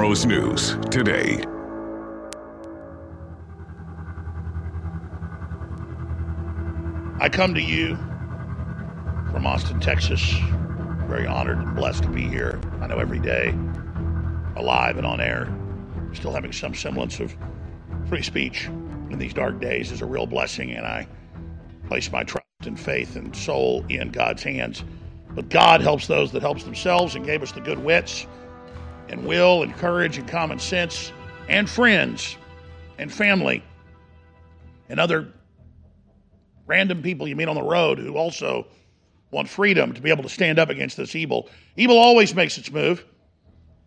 Tomorrow's news today. I come to you from Austin, Texas. Very honored and blessed to be here. I know every day, alive and on air, still having some semblance of free speech in these dark days is a real blessing, and I place my trust and faith and soul in God's hands. But God helps those that helps themselves and gave us the good wits and will and courage and common sense and friends and family and other random people you meet on the road who also want freedom to be able to stand up against this evil. Evil always makes its move.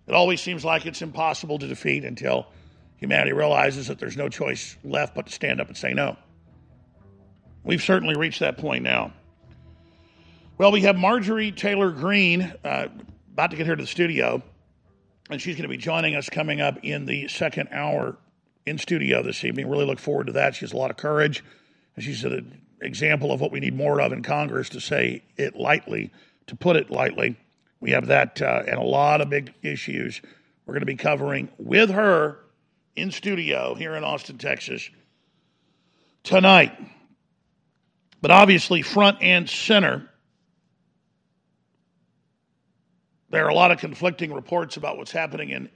It always seems like it's impossible to defeat until humanity realizes that there's no choice left but to stand up and say no. We've certainly reached that point now. Well, we have Marjorie Taylor Greene uh, about to get here to the studio, and she's going to be joining us coming up in the second hour in studio this evening. Really look forward to that. She has a lot of courage, and she's an example of what we need more of in Congress, to say it lightly, to put it lightly. We have that uh, and a lot of big issues we're going to be covering with her in studio here in Austin, Texas tonight. But obviously, front and center, there are a lot of conflicting reports about what's happening in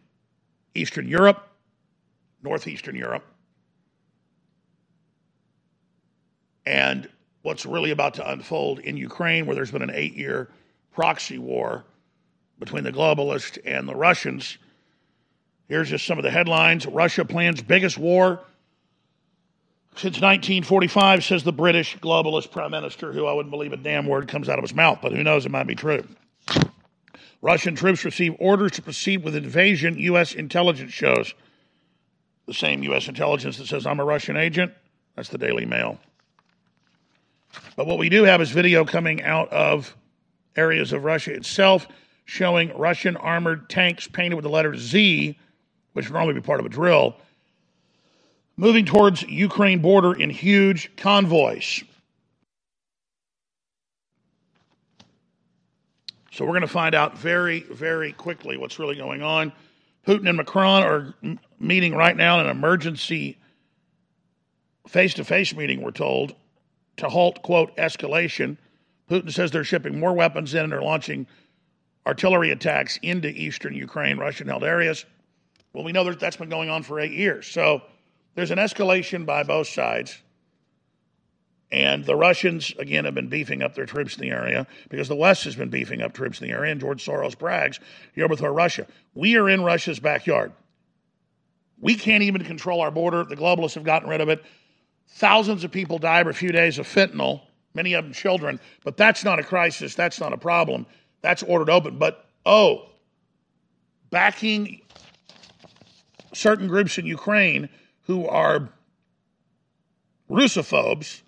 Eastern Europe, Northeastern Europe, and what's really about to unfold in Ukraine, where there's been an eight year proxy war between the globalists and the Russians. Here's just some of the headlines Russia plans biggest war since 1945, says the British globalist prime minister, who I wouldn't believe a damn word comes out of his mouth, but who knows, it might be true. Russian troops receive orders to proceed with invasion, U.S. intelligence shows. The same U.S. intelligence that says I'm a Russian agent. That's the Daily Mail. But what we do have is video coming out of areas of Russia itself showing Russian armored tanks painted with the letter Z, which would normally be part of a drill, moving towards Ukraine border in huge convoys. So we're going to find out very, very quickly what's really going on. Putin and Macron are meeting right now in an emergency face to face meeting, we're told, to halt, quote, escalation. Putin says they're shipping more weapons in and they're launching artillery attacks into eastern Ukraine, Russian held areas. Well, we know that that's been going on for eight years. So there's an escalation by both sides. And the Russians, again, have been beefing up their troops in the area because the West has been beefing up troops in the area. And George Soros brags, you're with Russia. We are in Russia's backyard. We can't even control our border. The globalists have gotten rid of it. Thousands of people die every few days of fentanyl, many of them children. But that's not a crisis. That's not a problem. That's ordered open. But oh, backing certain groups in Ukraine who are Russophobes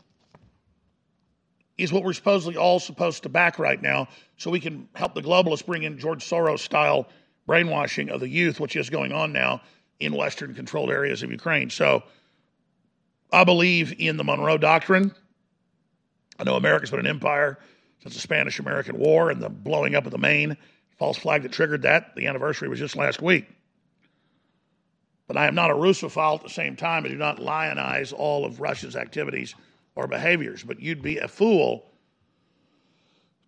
is what we're supposedly all supposed to back right now so we can help the globalists bring in George Soros style brainwashing of the youth, which is going on now in Western controlled areas of Ukraine. So I believe in the Monroe Doctrine. I know America's been an empire since the Spanish American War and the blowing up of the Maine false flag that triggered that. The anniversary was just last week. But I am not a Russophile at the same time. I do not lionize all of Russia's activities or behaviors. But you'd be a fool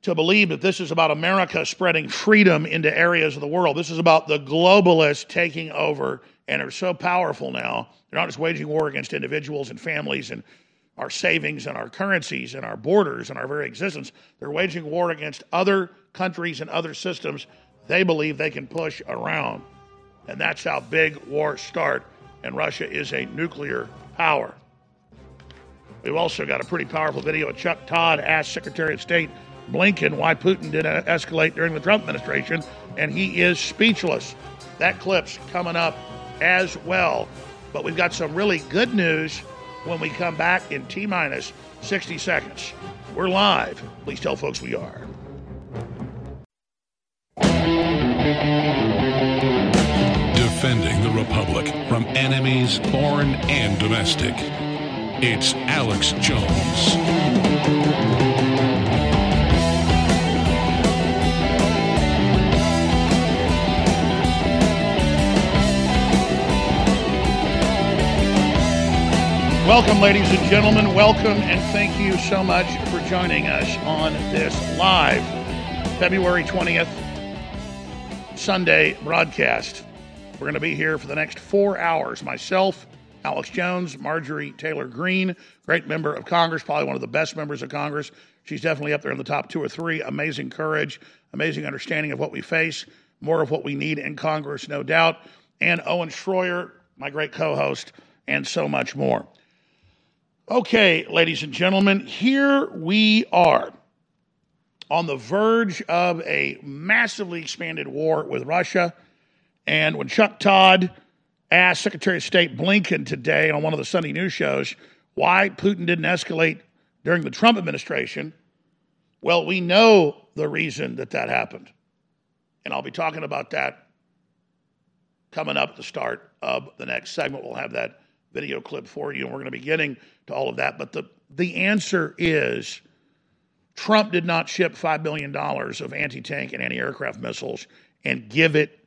to believe that this is about America spreading freedom into areas of the world. This is about the globalists taking over and are so powerful now. They're not just waging war against individuals and families and our savings and our currencies and our borders and our very existence. They're waging war against other countries and other systems they believe they can push around. And that's how big wars start. And Russia is a nuclear power. We've also got a pretty powerful video of Chuck Todd asked Secretary of State Blinken why Putin didn't escalate during the Trump administration, and he is speechless. That clip's coming up as well. But we've got some really good news when we come back in T minus 60 seconds. We're live. Please tell folks we are. Defending the Republic from enemies foreign and domestic. It's Alex Jones. Welcome, ladies and gentlemen. Welcome, and thank you so much for joining us on this live February 20th Sunday broadcast. We're going to be here for the next four hours. Myself, Alex Jones, Marjorie Taylor Greene, great member of Congress, probably one of the best members of Congress. She's definitely up there in the top two or three. Amazing courage, amazing understanding of what we face, more of what we need in Congress, no doubt. And Owen Shroyer, my great co host, and so much more. Okay, ladies and gentlemen, here we are on the verge of a massively expanded war with Russia. And when Chuck Todd asked Secretary of State Blinken today on one of the Sunday news shows why Putin didn't escalate during the Trump administration, well, we know the reason that that happened. And I'll be talking about that coming up at the start of the next segment. We'll have that video clip for you, and we're going to be getting to all of that. But the, the answer is Trump did not ship $5 billion of anti tank and anti aircraft missiles and give it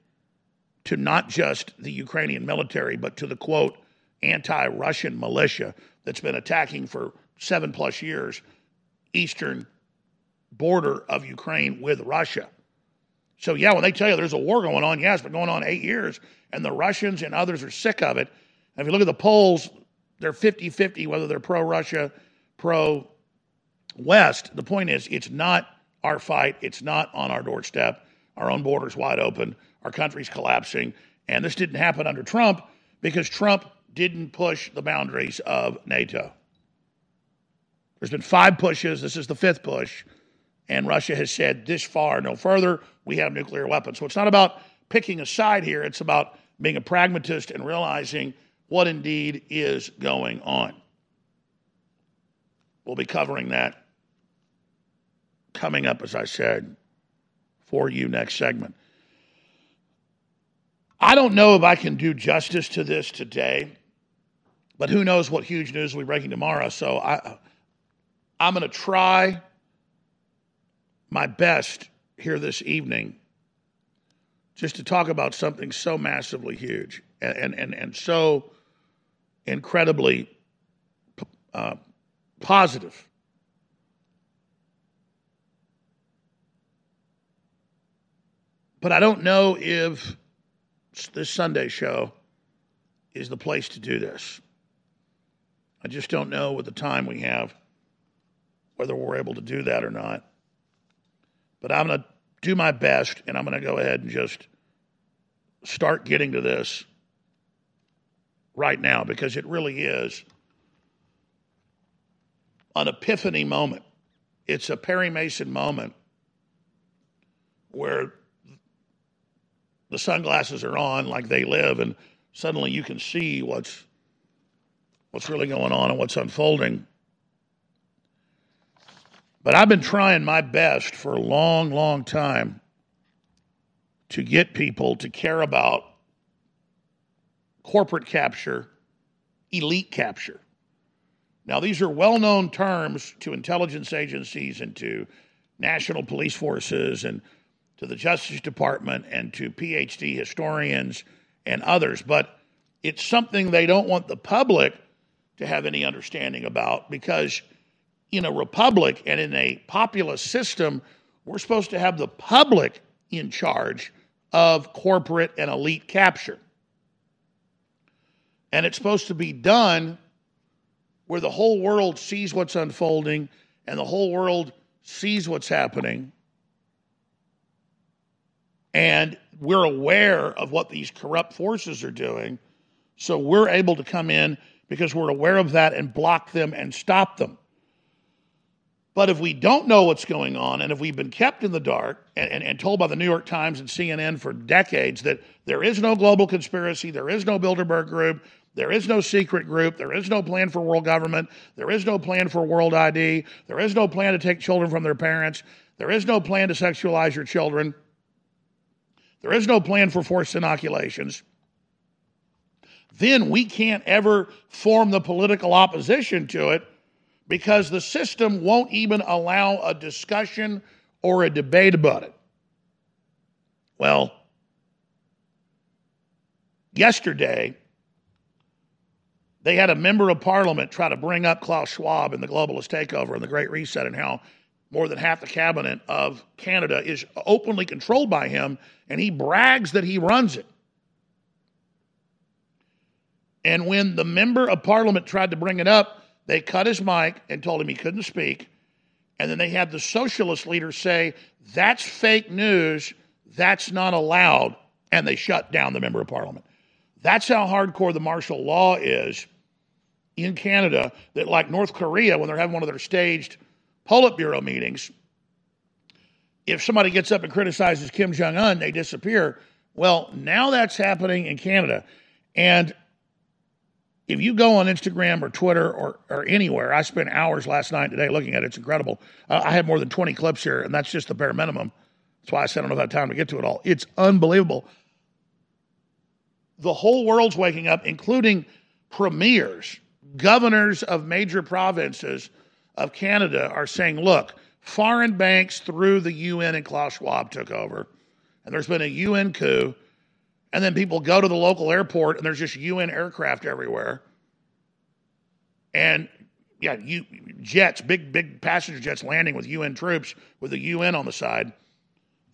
to not just the Ukrainian military, but to the quote, anti Russian militia that's been attacking for seven plus years eastern border of Ukraine with Russia. So, yeah, when they tell you there's a war going on, yes, but going on eight years, and the Russians and others are sick of it if you look at the polls, they're 50 50, whether they're pro Russia, pro West. The point is, it's not our fight. It's not on our doorstep. Our own border's wide open. Our country's collapsing. And this didn't happen under Trump because Trump didn't push the boundaries of NATO. There's been five pushes. This is the fifth push. And Russia has said this far, no further. We have nuclear weapons. So it's not about picking a side here. It's about being a pragmatist and realizing what indeed is going on. We'll be covering that coming up, as I said, for you next segment. I don't know if I can do justice to this today, but who knows what huge news will be breaking tomorrow. So I, I'm going to try my best here this evening just to talk about something so massively huge and, and, and, and so incredibly uh, positive. But I don't know if this Sunday show is the place to do this. I just don't know with the time we have whether we're able to do that or not. But I'm going to do my best and I'm going to go ahead and just start getting to this right now because it really is an epiphany moment. It's a Perry Mason moment where the sunglasses are on like they live and suddenly you can see what's what's really going on and what's unfolding. But I've been trying my best for a long, long time to get people to care about corporate capture, elite capture. Now, these are well known terms to intelligence agencies and to national police forces and to the Justice Department and to PhD historians and others, but it's something they don't want the public to have any understanding about because in a republic and in a populist system, we're supposed to have the public in charge of corporate and elite capture. And it's supposed to be done where the whole world sees what's unfolding and the whole world sees what's happening. And we're aware of what these corrupt forces are doing. So we're able to come in because we're aware of that and block them and stop them. But if we don't know what's going on, and if we've been kept in the dark and, and, and, told by the New York Times and CNN for decades that there is no global conspiracy, there is no Bilderberg group, there is no secret group. There is no plan for world government. There is no plan for world ID. There is no plan to take children from their parents. There is no plan to sexualize your children. There is no plan for forced inoculations. Then we can't ever form the political opposition to it because the system won't even allow a discussion or a debate about it. Well, yesterday, they had a member of parliament try to bring up Klaus Schwab and the globalist takeover and the Great Reset and how more than half the cabinet of Canada is openly controlled by him, and he brags that he runs it. And when the member of parliament tried to bring it up, they cut his mic and told him he couldn't speak. And then they had the socialist leader say, That's fake news. That's not allowed. And they shut down the member of parliament. That's how hardcore the martial law is in Canada that, like North Korea, when they're having one of their staged Politburo meetings, if somebody gets up and criticizes Kim Jong un, they disappear. Well, now that's happening in Canada. And if you go on Instagram or Twitter or, or anywhere, I spent hours last night today looking at it. It's incredible. I have more than 20 clips here, and that's just the bare minimum. That's why I said I don't have time to get to it all. It's unbelievable. The whole world's waking up, including premiers governors of major provinces of Canada are saying, look, foreign banks through the UN and Klaus Schwab took over, and there's been a UN coup, and then people go to the local airport and there's just UN aircraft everywhere. And yeah, you, jets, big, big passenger jets landing with UN troops with the UN on the side.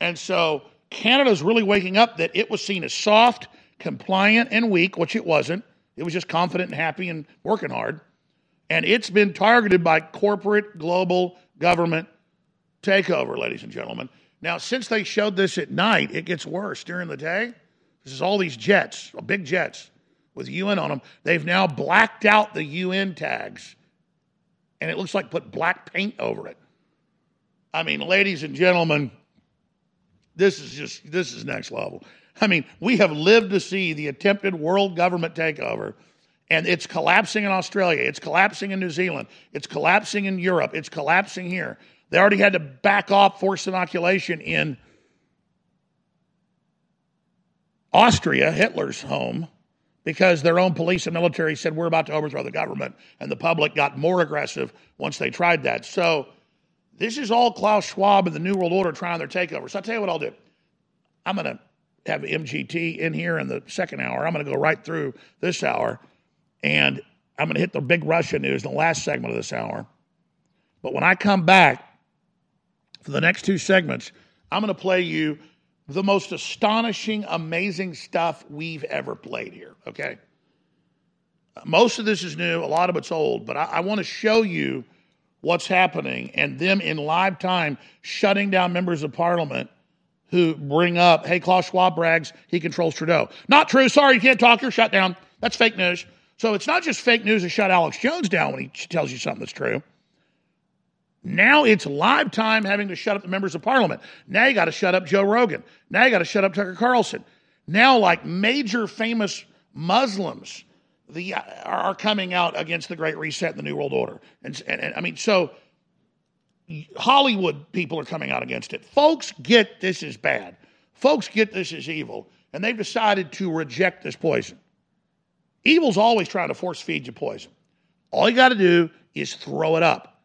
And so Canada's really waking up that it was seen as soft, compliant, and weak, which it wasn't. It was just confident and happy and working hard. And it's been targeted by corporate global government takeover, ladies and gentlemen. Now, since they showed this at night, it gets worse during the day. This is all these jets, uh, big jets with UN on them. They've now blacked out the UN tags, and it looks like put black paint over it. I mean, ladies and gentlemen, this is just this is next level. I mean, we have lived to see the attempted world government takeover, and it's collapsing in Australia. It's collapsing in New Zealand. It's collapsing in Europe. It's collapsing here. They already had to back off forced inoculation in Austria, Hitler's home, because their own police and military said, We're about to overthrow the government. And the public got more aggressive once they tried that. So, this is all Klaus Schwab and the New World Order trying their takeover. So, I'll tell you what I'll do. I'm going to have MGT in here in the second hour. I'm going to go right through this hour, and I'm going to hit the big Russia news in the last segment of this hour. But when I come back for the next two segments, I'm going to play you the most astonishing, amazing stuff we've ever played here. Okay. Most of this is new, a lot of it's old, but I, I want to show you what's happening and them in live time shutting down members of parliament who bring up, hey, Klaus Schwab brags he controls Trudeau. Not true. Sorry, you can't talk. You're shut down. That's fake news. So it's not just fake news to shut Alex Jones down when he tells you something that's true. Now it's live time having to shut up the members of parliament. Now you got to shut up Joe Rogan. Now you got to shut up Tucker Carlson. Now, like major famous Muslims the, uh, are coming out against the Great Reset and the New World Order. And, and, and I mean, so Hollywood people are coming out against it. Folks get this is bad. Folks get this is evil, and they've decided to reject this poison. Evil's always trying to force feed you poison. All you got to do is throw it up.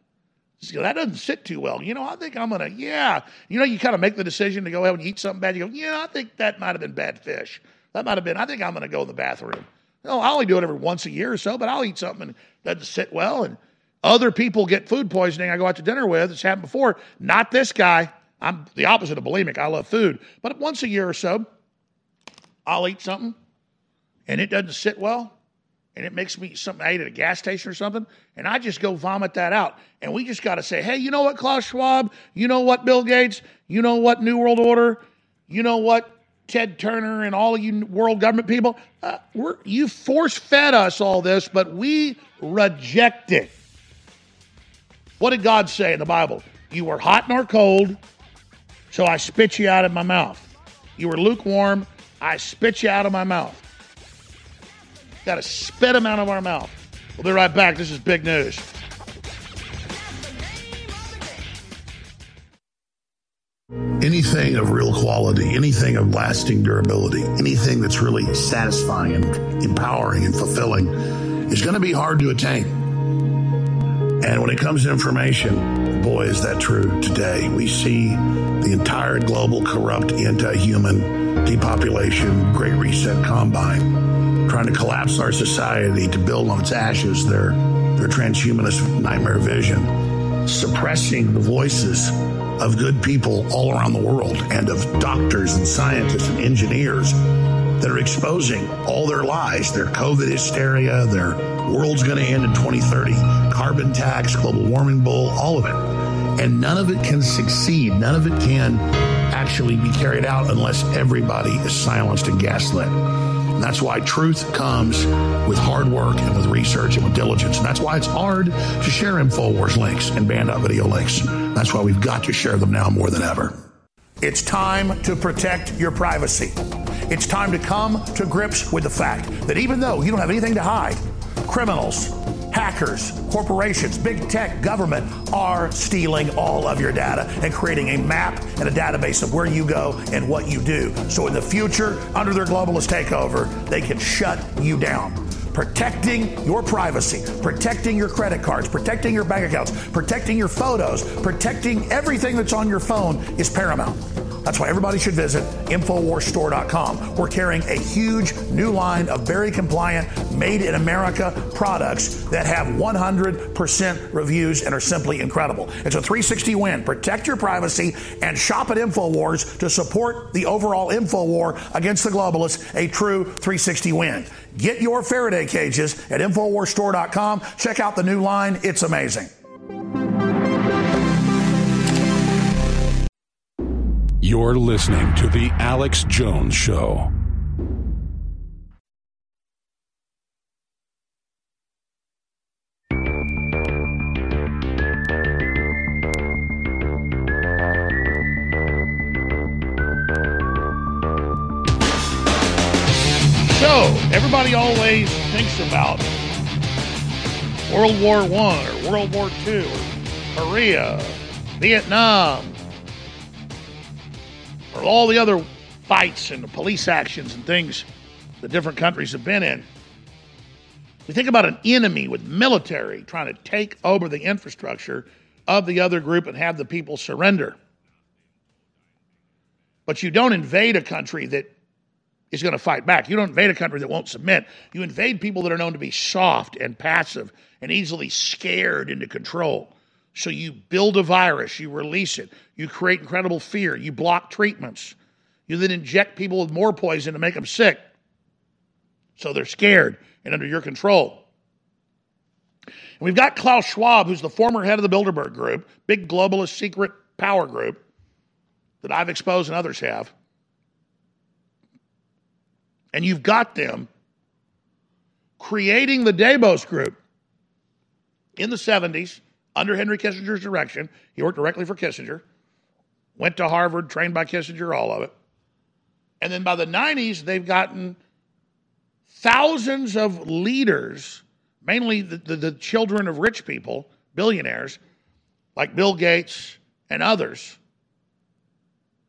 So that doesn't sit too well. You know, I think I'm gonna, yeah. You know, you kind of make the decision to go ahead and eat something bad. You go, yeah, I think that might have been bad fish. That might have been. I think I'm gonna go in the bathroom. No, I only do it every once a year or so, but I'll eat something that doesn't sit well, and other people get food poisoning I go out to dinner with. It's happened before. Not this guy. I'm the opposite of bulimic. I love food. But once a year or so, I'll eat something and it doesn't sit well and it makes me something I ate at a gas station or something, and I just go vomit that out. And we just got to say, hey, you know what, Klaus Schwab? You know what, Bill Gates? You know what, New World Order? You know what, Ted Turner and all of you world government people? Uh, you force fed us all this, but we reject it. What did God say in the Bible? You were hot nor cold, so I spit you out of my mouth. You were lukewarm, I spit you out of my mouth. Got to spit them out of our mouth. We'll be right back. This is big news. Anything of real quality, anything of lasting durability, anything that's really satisfying and empowering and fulfilling is going to be hard to attain. And when it comes to information, boy, is that true today. We see the entire global corrupt anti human depopulation, great reset combine trying to collapse our society to build on its ashes their, their transhumanist nightmare vision, suppressing the voices of good people all around the world and of doctors and scientists and engineers that are exposing all their lies, their COVID hysteria, their world's going to end in 2030, carbon tax, global warming bull, all of it. And none of it can succeed. None of it can actually be carried out unless everybody is silenced and gaslit. And that's why truth comes with hard work and with research and with diligence. And that's why it's hard to share InfoWars links and Banned.out video links. That's why we've got to share them now more than ever. It's time to protect your privacy. It's time to come to grips with the fact that even though you don't have anything to hide, criminals, hackers, corporations, big tech, government are stealing all of your data and creating a map and a database of where you go and what you do. So in the future, under their globalist takeover, they can shut you down protecting your privacy, protecting your credit cards, protecting your bank accounts, protecting your photos, protecting everything that's on your phone is paramount. That's why everybody should visit InfoWarsStore.com. We're carrying a huge new line of very compliant, made in America products that have 100% reviews and are simply incredible. It's a 360 win. Protect your privacy and shop at InfoWars to support the overall info war against the globalists, a true 360 win. Get your Faraday cages at InfoWarsStore.com. Check out the new line, it's amazing. You're listening to The Alex Jones Show. So, everybody always thinks about World War One or World War Two or Korea, Vietnam, all the other fights and the police actions and things the different countries have been in. We think about an enemy with military trying to take over the infrastructure of the other group and have the people surrender. But you don't invade a country that is going to fight back. You don't invade a country that won't submit. You invade people that are known to be soft and passive and easily scared into control. So you build a virus, you release it, you create incredible fear, you block treatments. You then inject people with more poison to make them sick. So they're scared and under your control. And we've got Klaus Schwab, who's the former head of the Bilderberg Group, big globalist secret power group that I've exposed and others have. And you've got them creating the Davos Group in the 70s under Henry Kissinger's direction. He worked directly for Kissinger, went to Harvard, trained by Kissinger, all of it. And then by the 90s, they've gotten thousands of leaders, mainly the, the, the children of rich people, billionaires, like Bill Gates and others,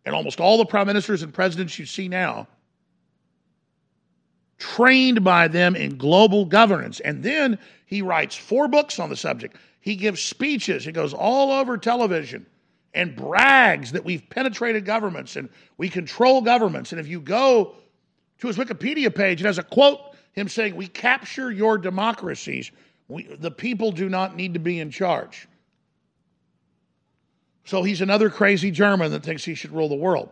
and almost all the prime ministers and presidents you see now, trained by them in global governance. And then he writes four books on the subject. He gives speeches. He goes all over television and brags that we've penetrated governments and we control governments. And if you go to his Wikipedia page, it has a quote him saying, We capture your democracies. We, the people do not need to be in charge. So he's another crazy German that thinks he should rule the world.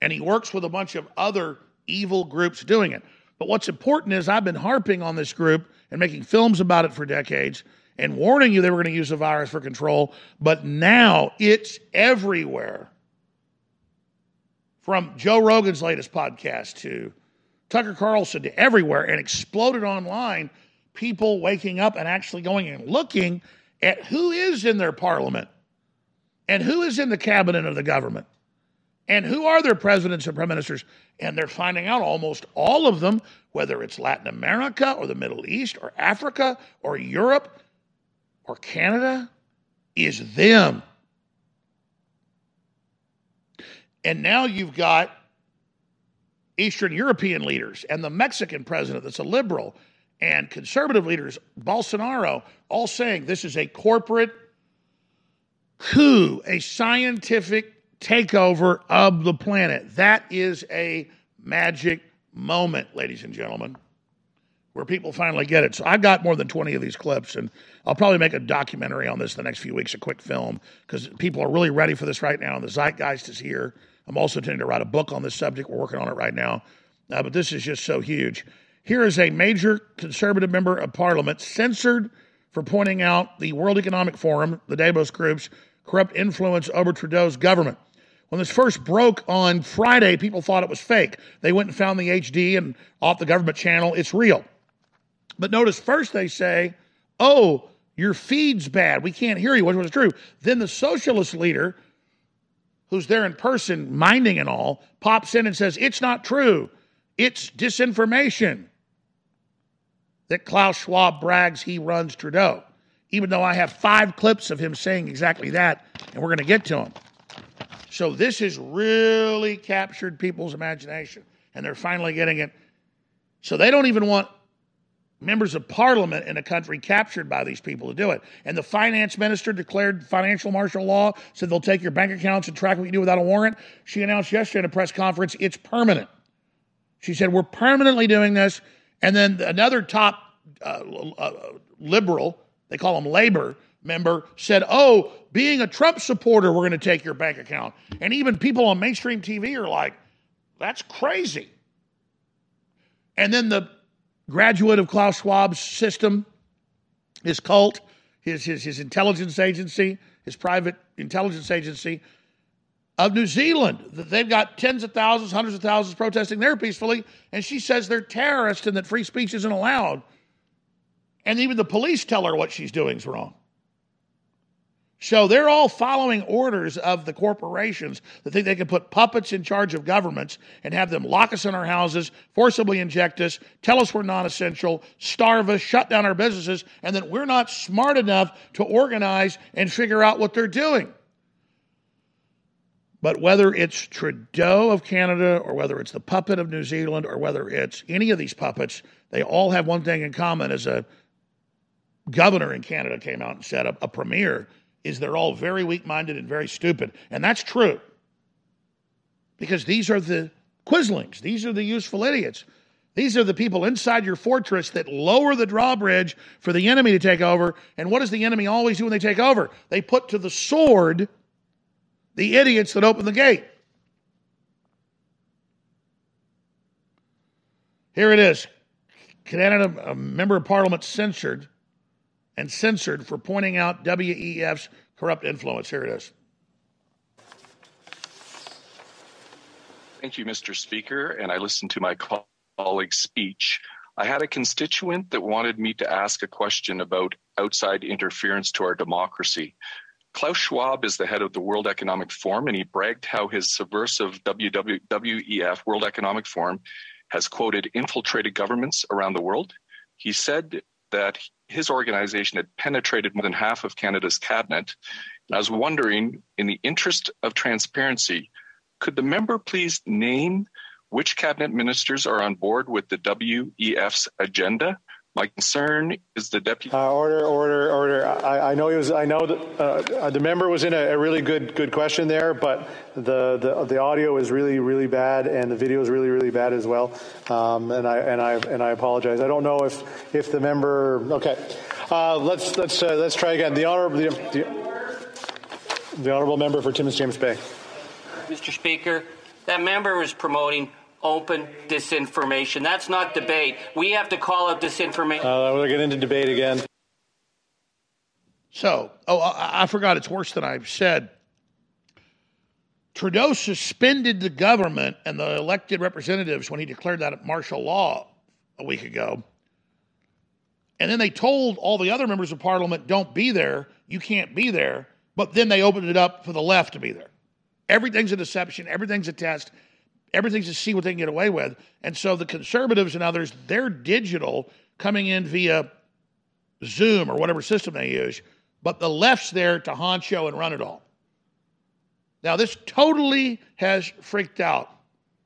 And he works with a bunch of other evil groups doing it. But what's important is I've been harping on this group and making films about it for decades and warning you they were going to use the virus for control, but now it's everywhere. From Joe Rogan's latest podcast to Tucker Carlson to everywhere and exploded online. People waking up and actually going and looking at who is in their parliament and who is in the cabinet of the government and who are their presidents and prime ministers. And they're finding out almost all of them, whether it's Latin America or the Middle East or Africa or Europe or Canada, is them. And now you've got Eastern European leaders and the Mexican president that's a liberal and conservative leaders, Bolsonaro, all saying this is a corporate coup, a scientific takeover of the planet. That is a magic moment, ladies and gentlemen, where people finally get it. So I've got more than 20 of these clips, and I'll probably make a documentary on this in the next few weeks, a quick film, because people are really ready for this right now. And the zeitgeist is here. I'm also intending to write a book on this subject. We're working on it right now. Uh, but this is just so huge. Here is a major conservative member of parliament censored for pointing out the World Economic Forum, the Davos Group's corrupt influence over Trudeau's government. When this first broke on Friday, people thought it was fake. They went and found the HD and off the government channel, it's real. But notice first they say, oh, your feed's bad. We can't hear you, which was true. Then the socialist leader, who's there in person, minding and all, pops in and says, it's not true. It's disinformation that Klaus Schwab brags he runs Trudeau, even though I have five clips of him saying exactly that, and we're going to get to him. So this has really captured people's imagination, and they're finally getting it. So they don't even want members of parliament in a country captured by these people to do it. And the finance minister declared financial martial law, said they'll take your bank accounts and track what you do without a warrant. She announced yesterday in a press conference it's permanent. She said, We're permanently doing this. And then another top uh, uh, liberal, they call them labor member, said, Oh, being a Trump supporter, we're going to take your bank account. And even people on mainstream TV are like, That's crazy. And then the graduate of Klaus Schwab's system, his cult, his, his, his intelligence agency, his private intelligence agency of New Zealand. They've got tens of thousands, hundreds of thousands protesting there peacefully, and she says they're terrorists and that free speech isn't allowed. And even the police tell her what she's doing is wrong. So they're all following orders of the corporations that think they can put puppets in charge of governments and have them lock us in our houses, forcibly inject us, tell us we're non essential, starve us, shut down our businesses, and that we're not smart enough to organize and figure out what they're doing. But whether it's Trudeau of Canada or whether it's the puppet of New Zealand or whether it's any of these puppets, they all have one thing in common as a governor in Canada came out and said, a, a premier is they're all very weak minded and very stupid. And that's true. Because these are the quislings, these are the useful idiots. These are the people inside your fortress that lower the drawbridge for the enemy to take over. And what does the enemy always do when they take over? They put to the sword the idiots that open the gate. Here it is. Canada, a member of parliament censored and censored for pointing out WEF's corrupt influence. Here it is. Thank you, Mr. Speaker. And I listened to my colleague's speech. I had a constituent that wanted me to ask a question about outside interference to our democracy. Klaus Schwab is the head of the World Economic Forum, and he bragged how his subversive WWF, World Economic Forum, has quoted infiltrated governments around the world. He said that his organization had penetrated more than half of Canada's cabinet. And I was wondering, in the interest of transparency, could the member please name which cabinet ministers are on board with the WEF's agenda? My concern is the deputy. Uh, order, order, order. I, I, know he was. I know that uh, the member was in a, a, really good, good question there, but the, the the audio is really, really bad, and the video is really, really bad as well. Um, and I and I and I apologize. I don't know if if the member. Okay, uh, let's let's uh, let's try again. The honorable the, the, the honorable member for Timmins James Bay. Mr. Speaker, that member was promoting open disinformation. That's not debate. We have to call out disinformation. Uh, we'll get into debate again. So, oh, I, I forgot. It's worse than I've said. Trudeau suspended the government and the elected representatives when he declared that martial law a week ago. And then they told all the other members of parliament, don't be there. You can't be there. But then they opened it up for the left to be there. Everything's a deception. Everything's a test everything's to see what they can get away with. And so the conservatives and others, they're digital coming in via Zoom or whatever system they use, but the left's there to honcho and run it all. Now, this totally has freaked out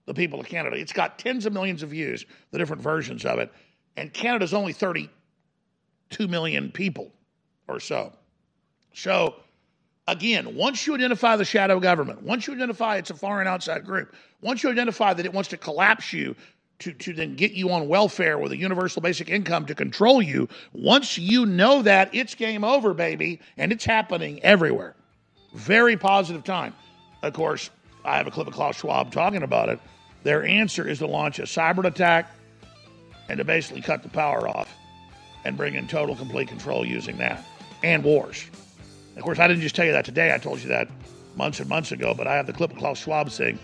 the people of Canada. It's got tens of millions of views, the different versions of it, and Canada's only 32 million people or so. So Again, once you identify the shadow government, once you identify it's a foreign outside group, once you identify that it wants to collapse you to, to then get you on welfare with a universal basic income to control you. Once you know that, it's game over, baby, and it's happening everywhere. Very positive time. Of course, I have a clip of Klaus Schwab talking about it. Their answer is to launch a cyber attack and to basically cut the power off and bring in total, complete control using that and wars. Of course, I didn't just tell you that today. I told you that months and months ago, but I have the clip of Klaus Schwab saying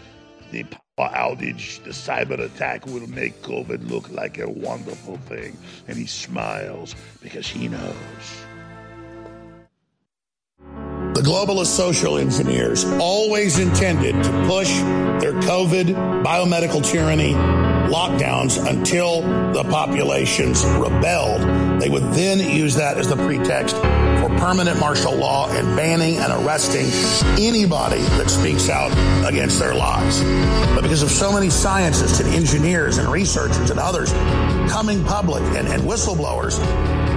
the power outage, the cyber attack will make COVID look like a wonderful thing. And he smiles because he knows. The globalist social engineers always intended to push their COVID biomedical tyranny lockdowns until the populations rebelled. They would then use that as the pretext for permanent martial law and banning and arresting anybody that speaks out against their lies. But because of so many scientists and engineers and researchers and others coming public and, and whistleblowers,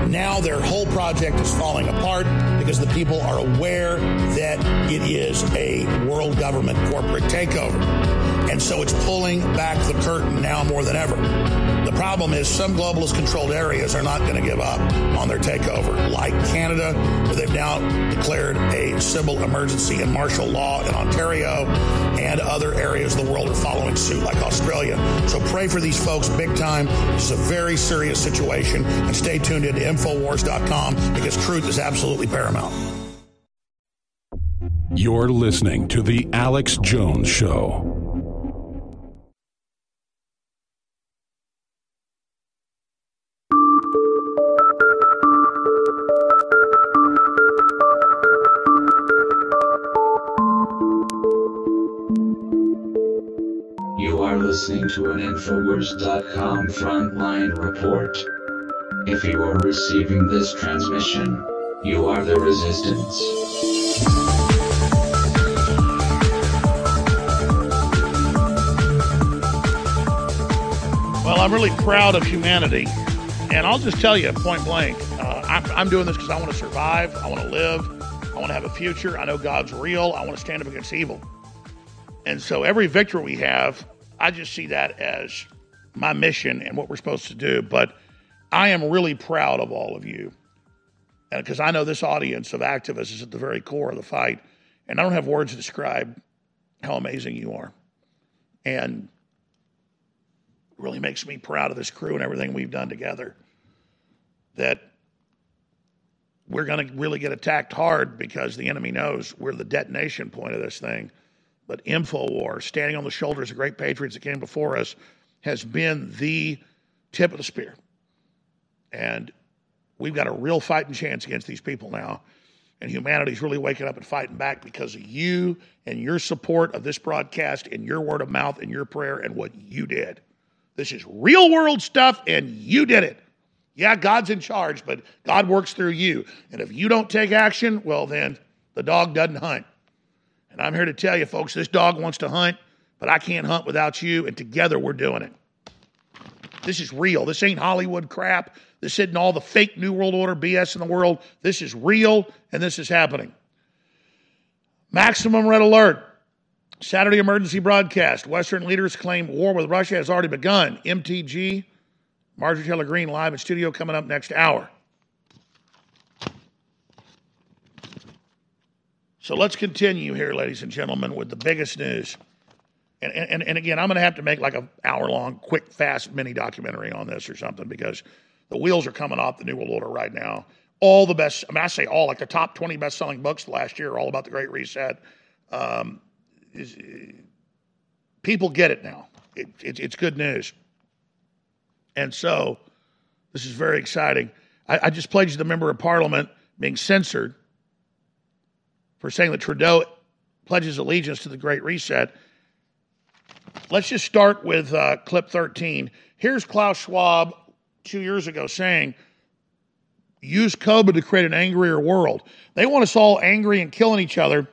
now their whole project is falling apart because the people are aware that it is a world government corporate takeover. And so it's pulling back the curtain now more than ever. Problem is some globalist controlled areas are not going to give up on their takeover, like Canada, where they've now declared a civil emergency and martial law in Ontario, and other areas of the world are following suit, like Australia. So pray for these folks big time. This is a very serious situation, and stay tuned into Infowars.com because truth is absolutely paramount. You're listening to The Alex Jones Show. Listening to an Infowars.com frontline report. If you are receiving this transmission, you are the resistance. Well, I'm really proud of humanity. And I'll just tell you point blank uh, I'm, I'm doing this because I want to survive. I want to live. I want to have a future. I know God's real. I want to stand up against evil. And so every victory we have, I just see that as my mission and what we're supposed to do. But I am really proud of all of you. Because I know this audience of activists is at the very core of the fight. And I don't have words to describe how amazing you are. And really makes me proud of this crew and everything we've done together. That we're going to really get attacked hard because the enemy knows we're the detonation point of this thing. But InfoWars, standing on the shoulders of great patriots that came before us, has been the tip of the spear. And we've got a real fighting chance against these people now. And humanity's really waking up and fighting back because of you and your support of this broadcast and your word of mouth and your prayer and what you did. This is real world stuff, and you did it. Yeah, God's in charge, but God works through you. And if you don't take action, well, then the dog doesn't hunt. And I'm here to tell you, folks, this dog wants to hunt, but I can't hunt without you, and together we're doing it. This is real. This ain't Hollywood crap. This isn't all the fake New World Order BS in the world. This is real, and this is happening. Maximum red alert. Saturday emergency broadcast. Western leaders claim war with Russia has already begun. MTG, Marjorie Taylor Greene live in studio coming up next hour. So let's continue here, ladies and gentlemen, with the biggest news. And, and, and again, I'm going to have to make like an hour long, quick, fast mini documentary on this or something because the wheels are coming off the New World Order right now. All the best, I mean, I say all, like the top 20 best selling books last year are all about the Great Reset. Um, is, people get it now. It, it, it's good news. And so this is very exciting. I, I just pledged the member of parliament being censored for saying that Trudeau pledges allegiance to the Great Reset. Let's just start with uh, clip 13. Here's Klaus Schwab two years ago saying, use COVID to create an angrier world. They want us all angry and killing each other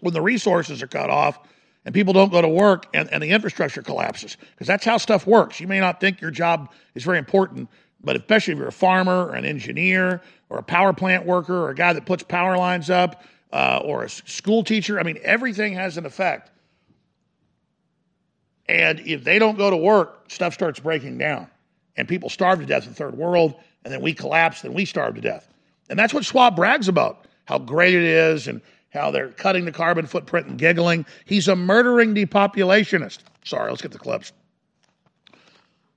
when the resources are cut off and people don't go to work and, and the infrastructure collapses. Because that's how stuff works. You may not think your job is very important, but especially if you're a farmer or an engineer or a power plant worker or a guy that puts power lines up uh, or a school teacher, I mean, everything has an effect. And if they don't go to work, stuff starts breaking down. And people starve to death in the third world. And then we collapse, then we starve to death. And that's what Schwab brags about how great it is and how they're cutting the carbon footprint and giggling. He's a murdering depopulationist. Sorry, let's get the clips.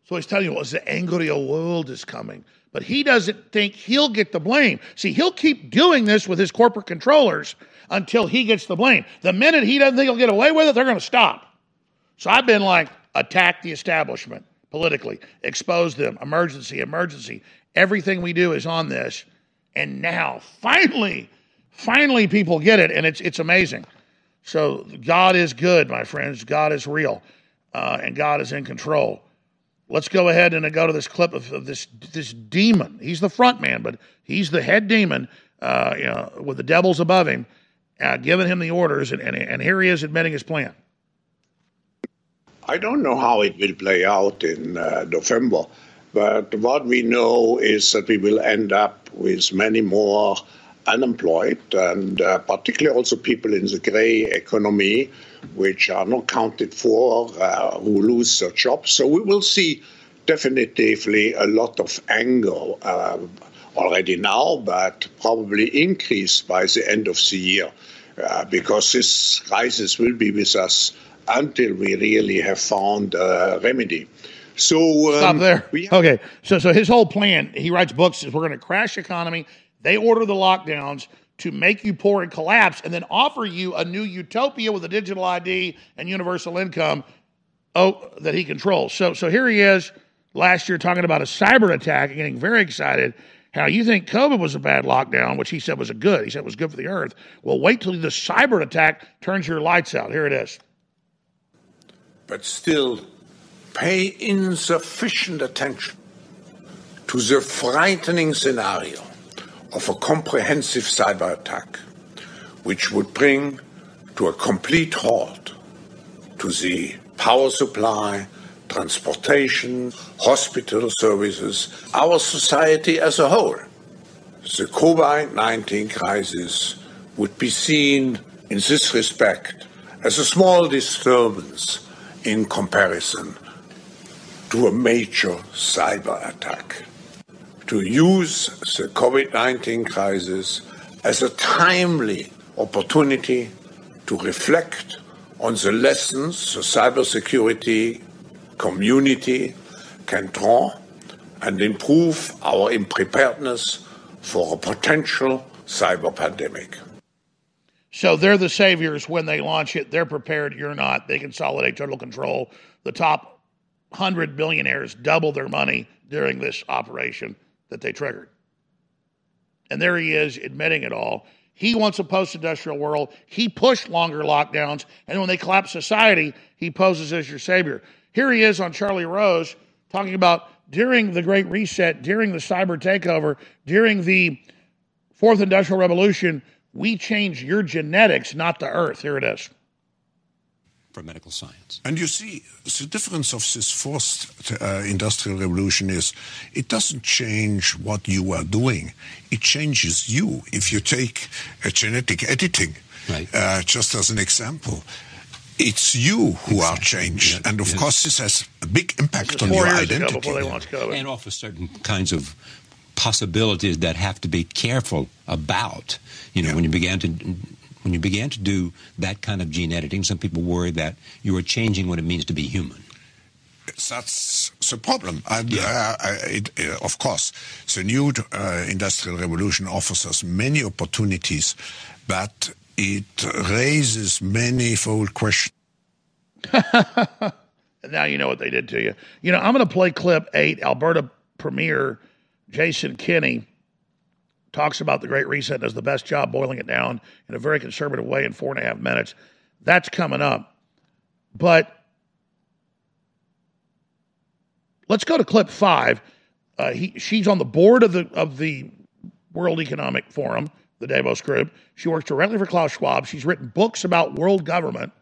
So he's telling you, well, the angry world is coming. But he doesn't think he'll get the blame. See, he'll keep doing this with his corporate controllers until he gets the blame. The minute he doesn't think he'll get away with it, they're going to stop. So I've been like, attack the establishment politically, expose them, emergency, emergency. Everything we do is on this. And now, finally, finally, people get it, and it's it's amazing. So God is good, my friends. God is real, uh, and God is in control. Let's go ahead and go to this clip of, of this this demon. He's the front man, but he's the head demon, uh, you know, with the devils above him, uh, giving him the orders, and, and and here he is admitting his plan. I don't know how it will play out in uh, November. But what we know is that we will end up with many more unemployed, and uh, particularly also people in the gray economy, which are not counted for, uh, who lose their jobs. So we will see definitively a lot of anger uh, already now, but probably increase by the end of the year, uh, because this crisis will be with us until we really have found a remedy. So um, stop there. okay, so so his whole plan, he writes books. Is we're going to crash economy. They order the lockdowns to make you poor and collapse, and then offer you a new utopia with a digital ID and universal income. Oh, that he controls. So so here he is last year talking about a cyber attack and getting very excited. How you think COVID was a bad lockdown, which he said was a good. He said was good for the earth. Well, wait till the cyber attack turns your lights out. Here it is. But still, pay insufficient attention to the frightening scenario of a comprehensive cyber attack, which would bring to a complete halt to the power supply, transportation, hospital services, our society as a whole. The COVID 19 crisis would be seen in this respect as a small disturbance in comparison to a major cyber attack. To use the COVID 19 crisis as a timely opportunity to reflect on the lessons the cybersecurity community can draw and improve our preparedness for a potential cyber pandemic. So they're the saviors when they launch it. They're prepared. You're not. They consolidate total control. The top 100 billionaires double their money during this operation that they triggered. And there he is admitting it all. He wants a post industrial world. He pushed longer lockdowns. And when they collapse society, he poses as your savior. Here he is on Charlie Rose talking about during the Great Reset, during the cyber takeover, during the Fourth Industrial Revolution, we changed your genetics, not the earth. Here it is for medical science. And you see, the difference of this fourth uh, industrial revolution is it doesn't change what you are doing, it changes you. If you take a genetic editing, right. uh, just as an example, it's you who exactly. are changed. Yeah. And of course, this has a big impact on your identity. And offer certain kinds of possibilities that have to be careful about. You know, yeah. when you began to when you began to do that kind of gene editing, some people worry that you are changing what it means to be human. That's the problem. And, yeah. uh, it, uh, of course, the new uh, industrial revolution offers us many opportunities, but it raises manifold questions. now you know what they did to you. You know, I'm going to play clip eight, Alberta Premier Jason Kenney talks about the Great Reset, does the best job boiling it down in a very conservative way in four and a half minutes. That's coming up. But let's go to clip five. Uh, he, she's on the board of the of the World Economic Forum, the Davos Group. She works directly for Klaus Schwab. She's written books about world government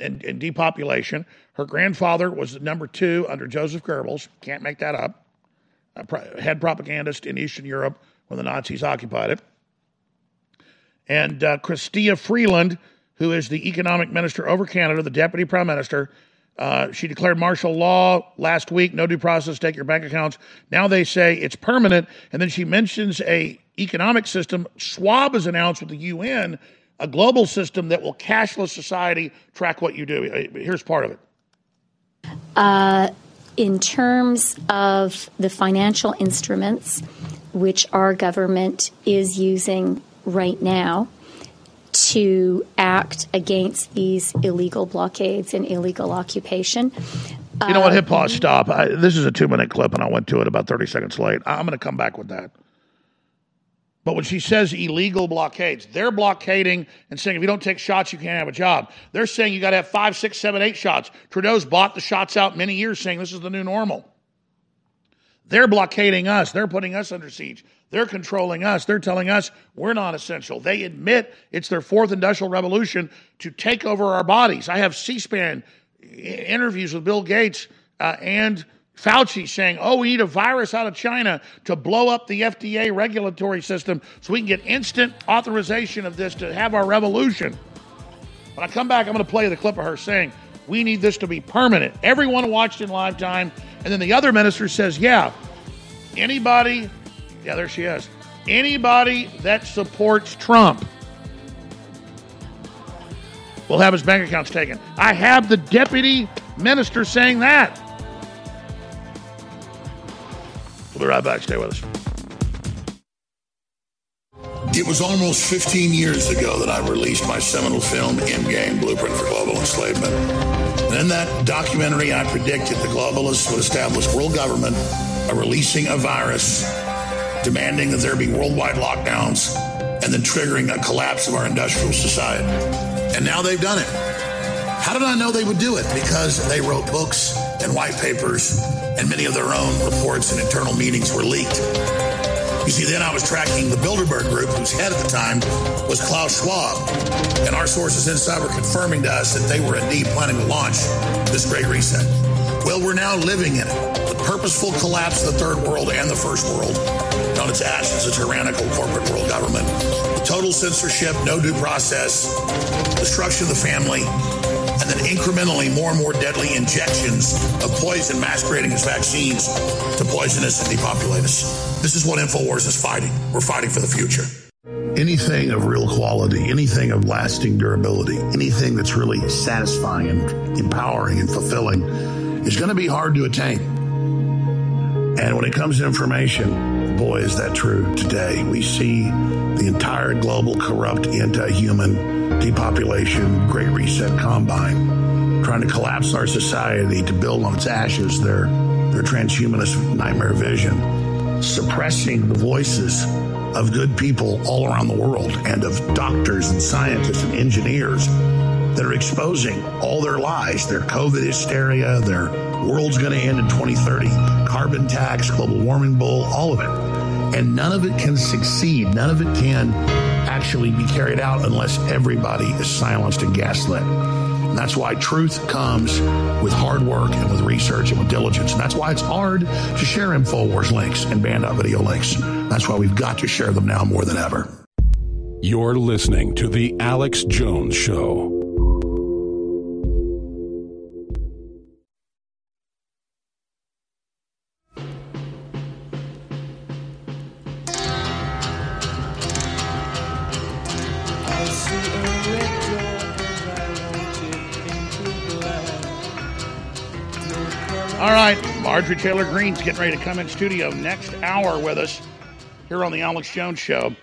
and, and depopulation. Her grandfather was number two under Joseph Goebbels. Can't make that up. head propagandist in Eastern Europe when the Nazis occupied it. And uh, Chrystia Freeland, who is the economic minister over Canada, the deputy prime minister, Uh, she declared martial law last week. No due process. Take your bank accounts. Now they say it's permanent. And then she mentions a economic system. Schwab has announced with the UN a global system that will cashless society track what you do. Uh, Here's part of it. Uh, in terms of the financial instruments which our government is using right now to act against these illegal blockades and illegal occupation. You know what? Hit Uh, pause. Stop. I, this is a two minute clip, and I went to it about 30 seconds late. I'm going to come back with that. But when she says illegal blockades, they're blockading and saying if you don't take shots, you can't have a job. They're saying you got to have five, six, seven, eight shots. Trudeau's bought the shots out many years, saying this is the new normal. They're blockading us. They're putting us under siege. They're controlling us. They're telling us we're not essential. They admit it's their fourth industrial revolution to take over our bodies. I have C SPAN interviews with Bill Gates uh, and Fauci saying, oh, we need a virus out of China to blow up the FDA regulatory system so we can get instant authorization of this to have our revolution. When I come back, I'm going to play the clip of her saying, we need this to be permanent. Everyone watched in live time. And then the other minister says, yeah, anybody, yeah, there she is, anybody that supports Trump will have his bank accounts taken. I have the deputy minister saying that. We'll be right back. Stay with us. It was almost 15 years ago that I released my seminal film, Endgame Blueprint for Global Enslavement. And in that documentary, I predicted the globalists would establish world government by releasing a virus, demanding that there be worldwide lockdowns, and then triggering a collapse of our industrial society. And now they've done it. How did I know they would do it? Because they wrote books and white papers, and many of their own reports and internal meetings were leaked. You see, then I was tracking the Bilderberg Group, whose head at the time was Klaus Schwab. And our sources inside were confirming to us that they were indeed planning to launch this great reset. Well, we're now living in it. The purposeful collapse of the third world and the first world. On its ashes, a tyrannical corporate world government. Total censorship, no due process, destruction of the family, and then incrementally more and more deadly injections of poison masquerading as vaccines to poison us and depopulate us. This is what InfoWars is fighting. We're fighting for the future. Anything of real quality, anything of lasting durability, anything that's really satisfying and empowering and fulfilling is going to be hard to attain. And when it comes to information, boy, is that true today. We see the entire global corrupt anti-human depopulation, great reset combine, trying to collapse our society to build on its ashes their, their transhumanist nightmare vision, suppressing the voices of good people all around the world and of doctors and scientists and engineers that are exposing all their lies, their COVID hysteria, their world's going to end in 2030, carbon tax, global warming bull, all of it. And none of it can succeed. None of it can actually be carried out unless everybody is silenced and gaslit. And that's why truth comes with hard work and with research and with diligence. And that's why it's hard to share InfoWars links and banned video links. That's why we've got to share them now more than ever. You're listening to The Alex Jones Show. Marjorie Taylor Greene's getting ready to come in studio next hour with us here on the Alex Jones Show.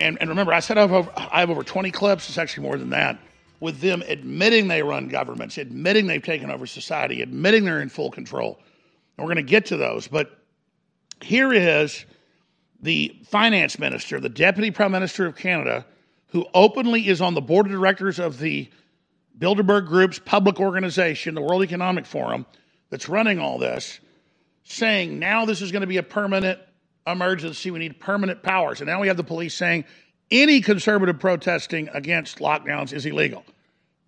And, and remember, I said I have, over, I have over 20 clips. It's actually more than that. With them admitting they run governments, admitting they've taken over society, admitting they're in full control. And we're going to get to those. But here is the finance minister, the deputy prime minister of Canada, who openly is on the board of directors of the Bilderberg Group's public organization, the World Economic Forum, that's running all this, saying now this is going to be a permanent emergency. We need permanent powers. And now we have the police saying any conservative protesting against lockdowns is illegal.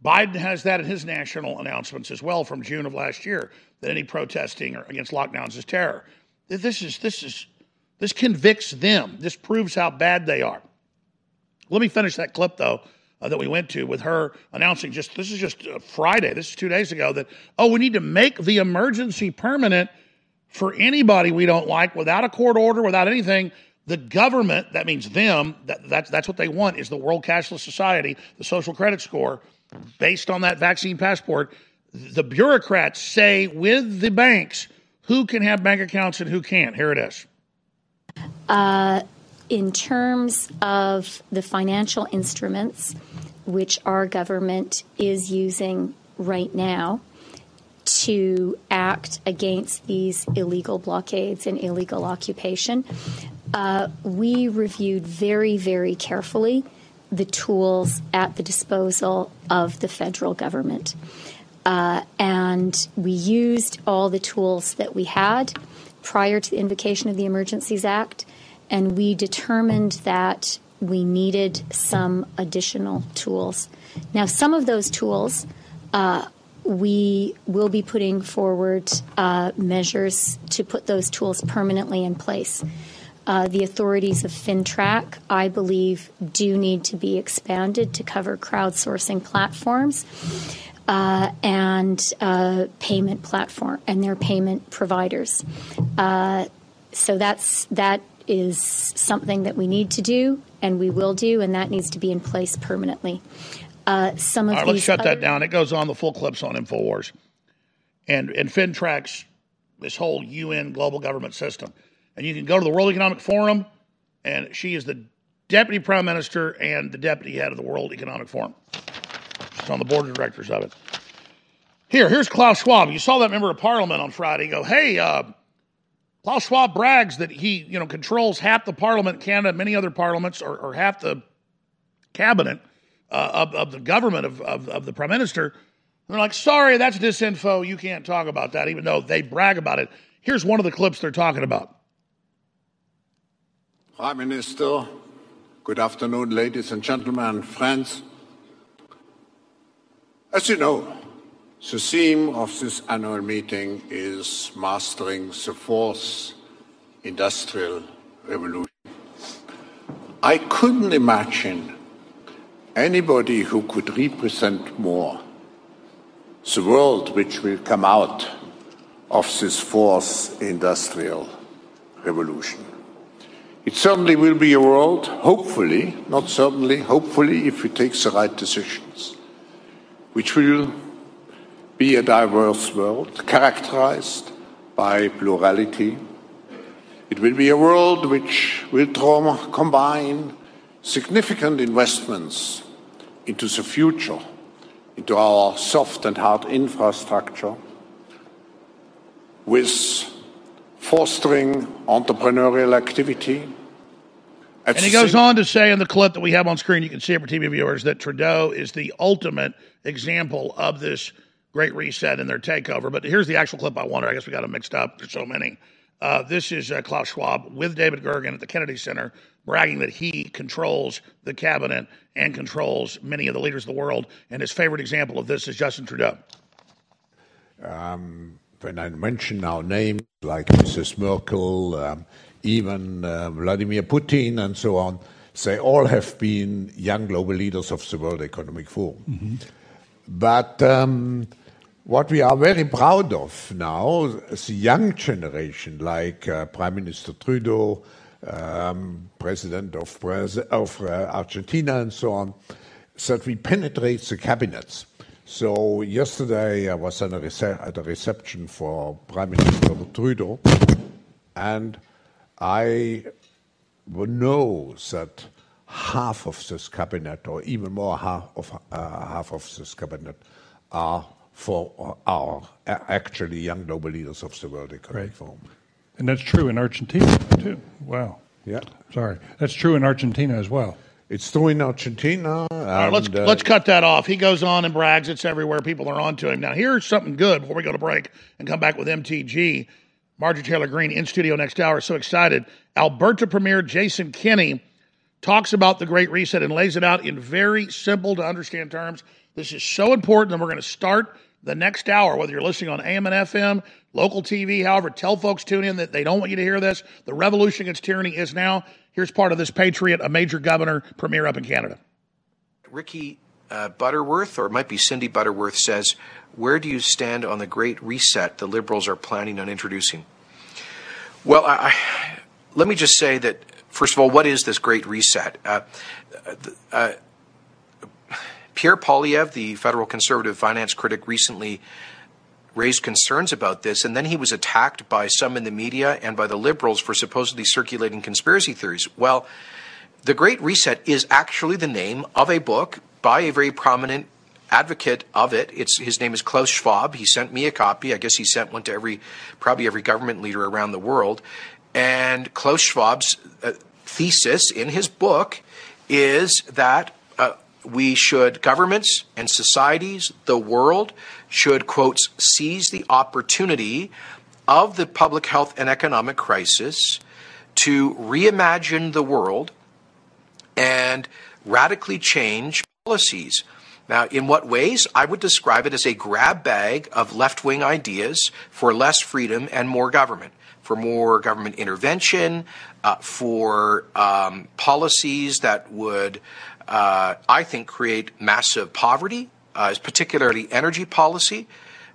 Biden has that in his national announcements as well from June of last year that any protesting against lockdowns is terror. This is this is this convicts them. This proves how bad they are. Let me finish that clip though uh, that we went to with her announcing just this is just uh, Friday, this is two days ago, that, oh, we need to make the emergency permanent for anybody we don't like without a court order, without anything. The government, that means them, that, that's, that's what they want, is the World Cashless Society, the social credit score, based on that vaccine passport. The bureaucrats say with the banks who can have bank accounts and who can't. Here it is. Uh, in terms of the financial instruments which our government is using right now to act against these illegal blockades and illegal occupation, uh, we reviewed very, very carefully the tools at the disposal of the federal government. Uh, and we used all the tools that we had prior to the invocation of the Emergencies Act, and we determined that we needed some additional tools. Now, some of those tools uh, we will be putting forward uh, measures to put those tools permanently in place. Uh, the authorities of FINTRAC, I believe, do need to be expanded to cover crowdsourcing platforms uh, and uh, payment platform and their payment providers. Uh, so that's that is something that we need to do and we will do, and that needs to be in place permanently. Uh, some of All right, let's shut other- that down. It goes on the full clips on Infowars, and and FINTRAC's this whole UN global government system, and you can go to the World Economic Forum, and she is the deputy prime minister and the deputy head of the World Economic Forum. She's on the board of directors of it. Here, here's Klaus Schwab. You saw that member of parliament on Friday go, hey, uh, Klaus Schwab brags that he, you know, controls half the parliament Canada, many other parliaments, or, or half the cabinet uh, of, of the government of, of, of the prime minister. They're like, sorry, that's disinfo. You can't talk about that, even though they brag about it. Here's one of the clips they're talking about. Prime Minister, good afternoon, ladies and gentlemen, friends. As you know, the theme of this annual meeting is Mastering the Fourth Industrial Revolution. I couldn't imagine anybody who could represent more the world which will come out of this fourth industrial revolution. It certainly will be a world, hopefully, not certainly, hopefully, if we take the right decisions, which will be a diverse world characterized by plurality. It will be a world which will combine significant investments into the future, into our soft and hard infrastructure, with fostering entrepreneurial activity. At And he goes on to say in the clip that we have on screen, you can see it for TV viewers, that Trudeau is the ultimate example of this great reset and their takeover. But here's the actual clip I wanted. I guess we got them mixed up. There's so many. Uh, this is uh, Klaus Schwab with David Gergen at the Kennedy Center, bragging that he controls the cabinet and controls many of the leaders of the world. And his favorite example of this is Justin Trudeau. um, when I mention now names like Mrs. Merkel, um, even uh, Vladimir Putin, and so on, they all have been young global leaders of the World Economic Forum. But um, what we are very proud of now, is the young generation, like uh, Prime Minister Trudeau, um, President of, uh, Argentina, and so on, that we penetrate the cabinets. So yesterday I was at a, rece- at a reception for Prime Minister Trudeau, and I know that half of this cabinet, or even more half of uh, half of this cabinet, are for are actually young global leaders of the World Economic Forum. And that's true in Argentina, too. Wow. Yeah. Sorry. That's true in Argentina as well. It's true in Argentina. All right, let's uh, let's cut that off. He goes on and brags. It's everywhere. People are on to him. Now, here's something good before we go to break and come back with MTG. Marjorie Taylor Greene in studio next hour. So excited. Alberta Premier Jason Kenney talks about the Great Reset and lays it out in very simple to understand terms. This is so important, and we're going to start the next hour, whether you're listening on AM and FM, local TV, however, tell folks tune in that they don't want you to hear this. The revolution against tyranny is now. Here's part of this patriot, a major governor, premier up in Canada. Ricky uh, Butterworth, or it might be Cindy Butterworth, says, Where do you stand on the great reset the Liberals are planning on introducing? Well, I, I, let me just say that, first of all, what is this great reset? Uh, uh, Pierre Poilievre, the federal conservative finance critic, recently raised concerns about this, and then he was attacked by some in the media and by the liberals for supposedly circulating conspiracy theories. Well, The Great Reset is actually the name of a book by a very prominent advocate of it. It's his name is Klaus Schwab. He sent me a copy. I guess he sent one to every probably every government leader around the world. And Klaus Schwab's uh, thesis in his book is that we should governments and societies, the world should quotes seize the opportunity of the public health and economic crisis to reimagine the world and radically change policies. Now, in what ways? I would describe it as a grab bag of left wing ideas for less freedom and more government, for more government intervention, uh, for um, policies that would, uh, I think, create massive poverty, uh, particularly energy policy.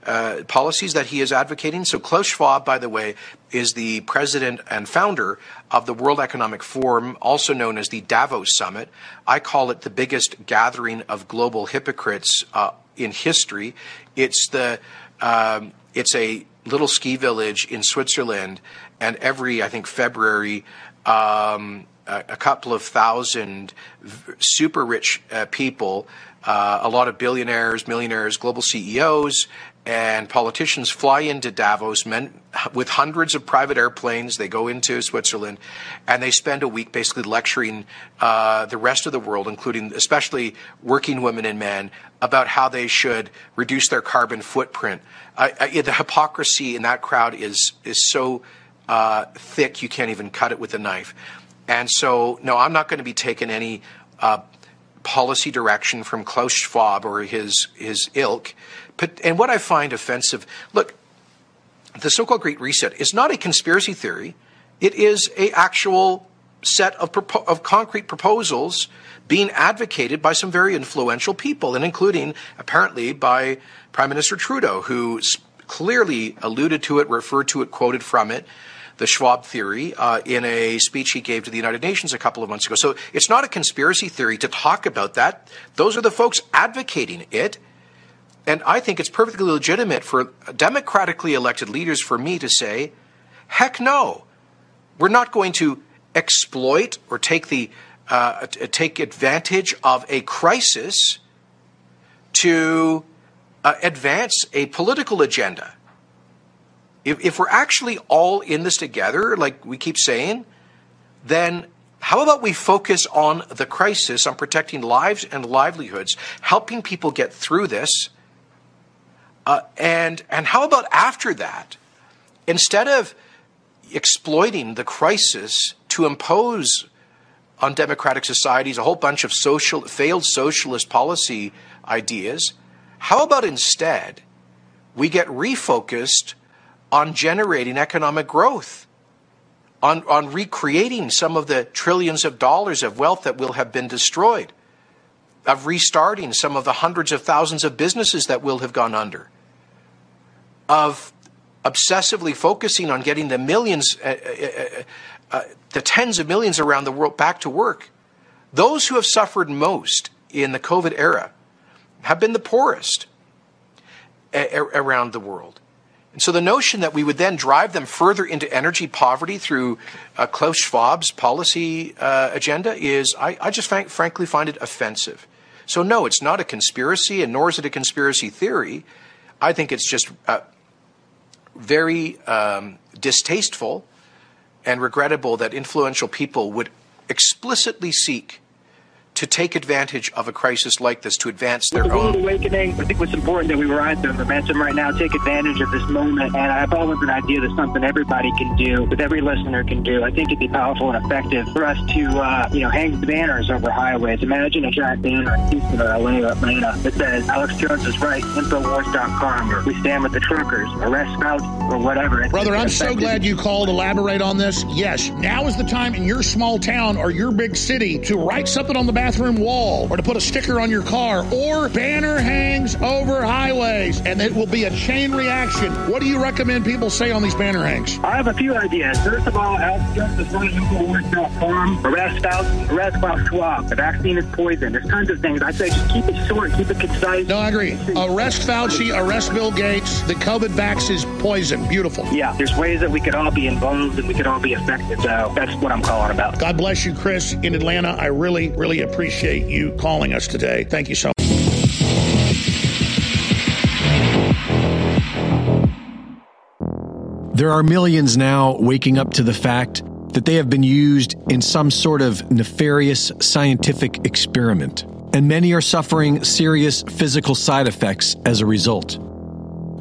Uh, policies that he is advocating. So, Klaus Schwab, by the way, is the president and founder of the World Economic Forum, also known as the Davos Summit. I call it the biggest gathering of global hypocrites uh, in history. It's the um, it's a little ski village in Switzerland, and every I think February. Um, a, couple of thousand super rich uh, people, uh, a lot of billionaires, millionaires, global CEOs, and politicians fly into Davos men, with hundreds of private airplanes. They go into Switzerland and they spend a week basically lecturing uh, the rest of the world, including especially working women and men, about how they should reduce their carbon footprint. Uh, the hypocrisy in that crowd is is so uh, thick you can't even cut it with a knife. And so, no, I'm not going to be taking any uh, policy direction from Klaus Schwab or his his ilk. But, and what I find offensive, look, the so-called Great Reset is not a conspiracy theory. It is a actual set of, propo- of concrete proposals being advocated by some very influential people, and including apparently by Prime Minister Trudeau, who clearly alluded to it, referred to it, quoted from it, the Schwab theory, uh, in a speech he gave to the United Nations a couple of months ago. So it's not a conspiracy theory to talk about that. Those are the folks advocating it. And I think it's perfectly legitimate for democratically elected leaders for me to say, heck no, we're not going to exploit or take the uh, take advantage of a crisis to uh, advance a political agenda. If, if we're actually all in this together, like we keep saying, then how about we focus on the crisis, on protecting lives and livelihoods, helping people get through this? Uh, and and how about after that, instead of exploiting the crisis to impose on democratic societies a whole bunch of social failed socialist policy ideas, how about instead we get refocused on generating economic growth, on, on recreating some of the trillions of dollars of wealth that will have been destroyed, of restarting some of the hundreds of thousands of businesses that will have gone under, of obsessively focusing on getting the millions, uh, uh, uh, the tens of millions around the world back to work. Those who have suffered most in the COVID era have been the poorest around the world. And so the notion that we would then drive them further into energy poverty through uh, Klaus Schwab's policy uh, agenda is, I, I just frank, frankly find it offensive. So, no, it's not a conspiracy, and nor is it a conspiracy theory. I think it's just uh, very um, distasteful and regrettable that influential people would explicitly seek to take advantage of a crisis like this to advance their the own. awakening, I think what's important that we ride the momentum right now, take advantage of this moment. And I thought it was an idea that something everybody can do, that every listener can do. I think it'd be powerful and effective for us to, uh, you know, hang banners over highways. Imagine a giant banner in Houston or LA or Atlanta that says Alex Jones is right, Infowars.com, or we stand with the truckers, arrest spouts, or whatever. It's Brother, I'm effective. so glad you called. Elaborate on this. Yes, now is the time in your small town or your big city to write something on the back bathroom wall or to put a sticker on your car or banner hangs over highways and it will be a chain reaction. What do you recommend people say on these banner hangs? I have a few ideas. First of all, Health Justice Farm, arrest Fauci, arrest Klaus Schwab. The vaccine is poison. There's tons of things. I say just keep it short, keep it concise. No, I agree. Arrest Fauci, arrest Bill Gates. The COVID vax is poison. Beautiful. Yeah, there's ways that we could all be involved and we could all be affected. So that's what I'm calling about. God bless you, Chris, in Atlanta. I really, really appreciate you calling us today. Thank you so much. There are millions now waking up to the fact that they have been used in some sort of nefarious scientific experiment, and many are suffering serious physical side effects as a result.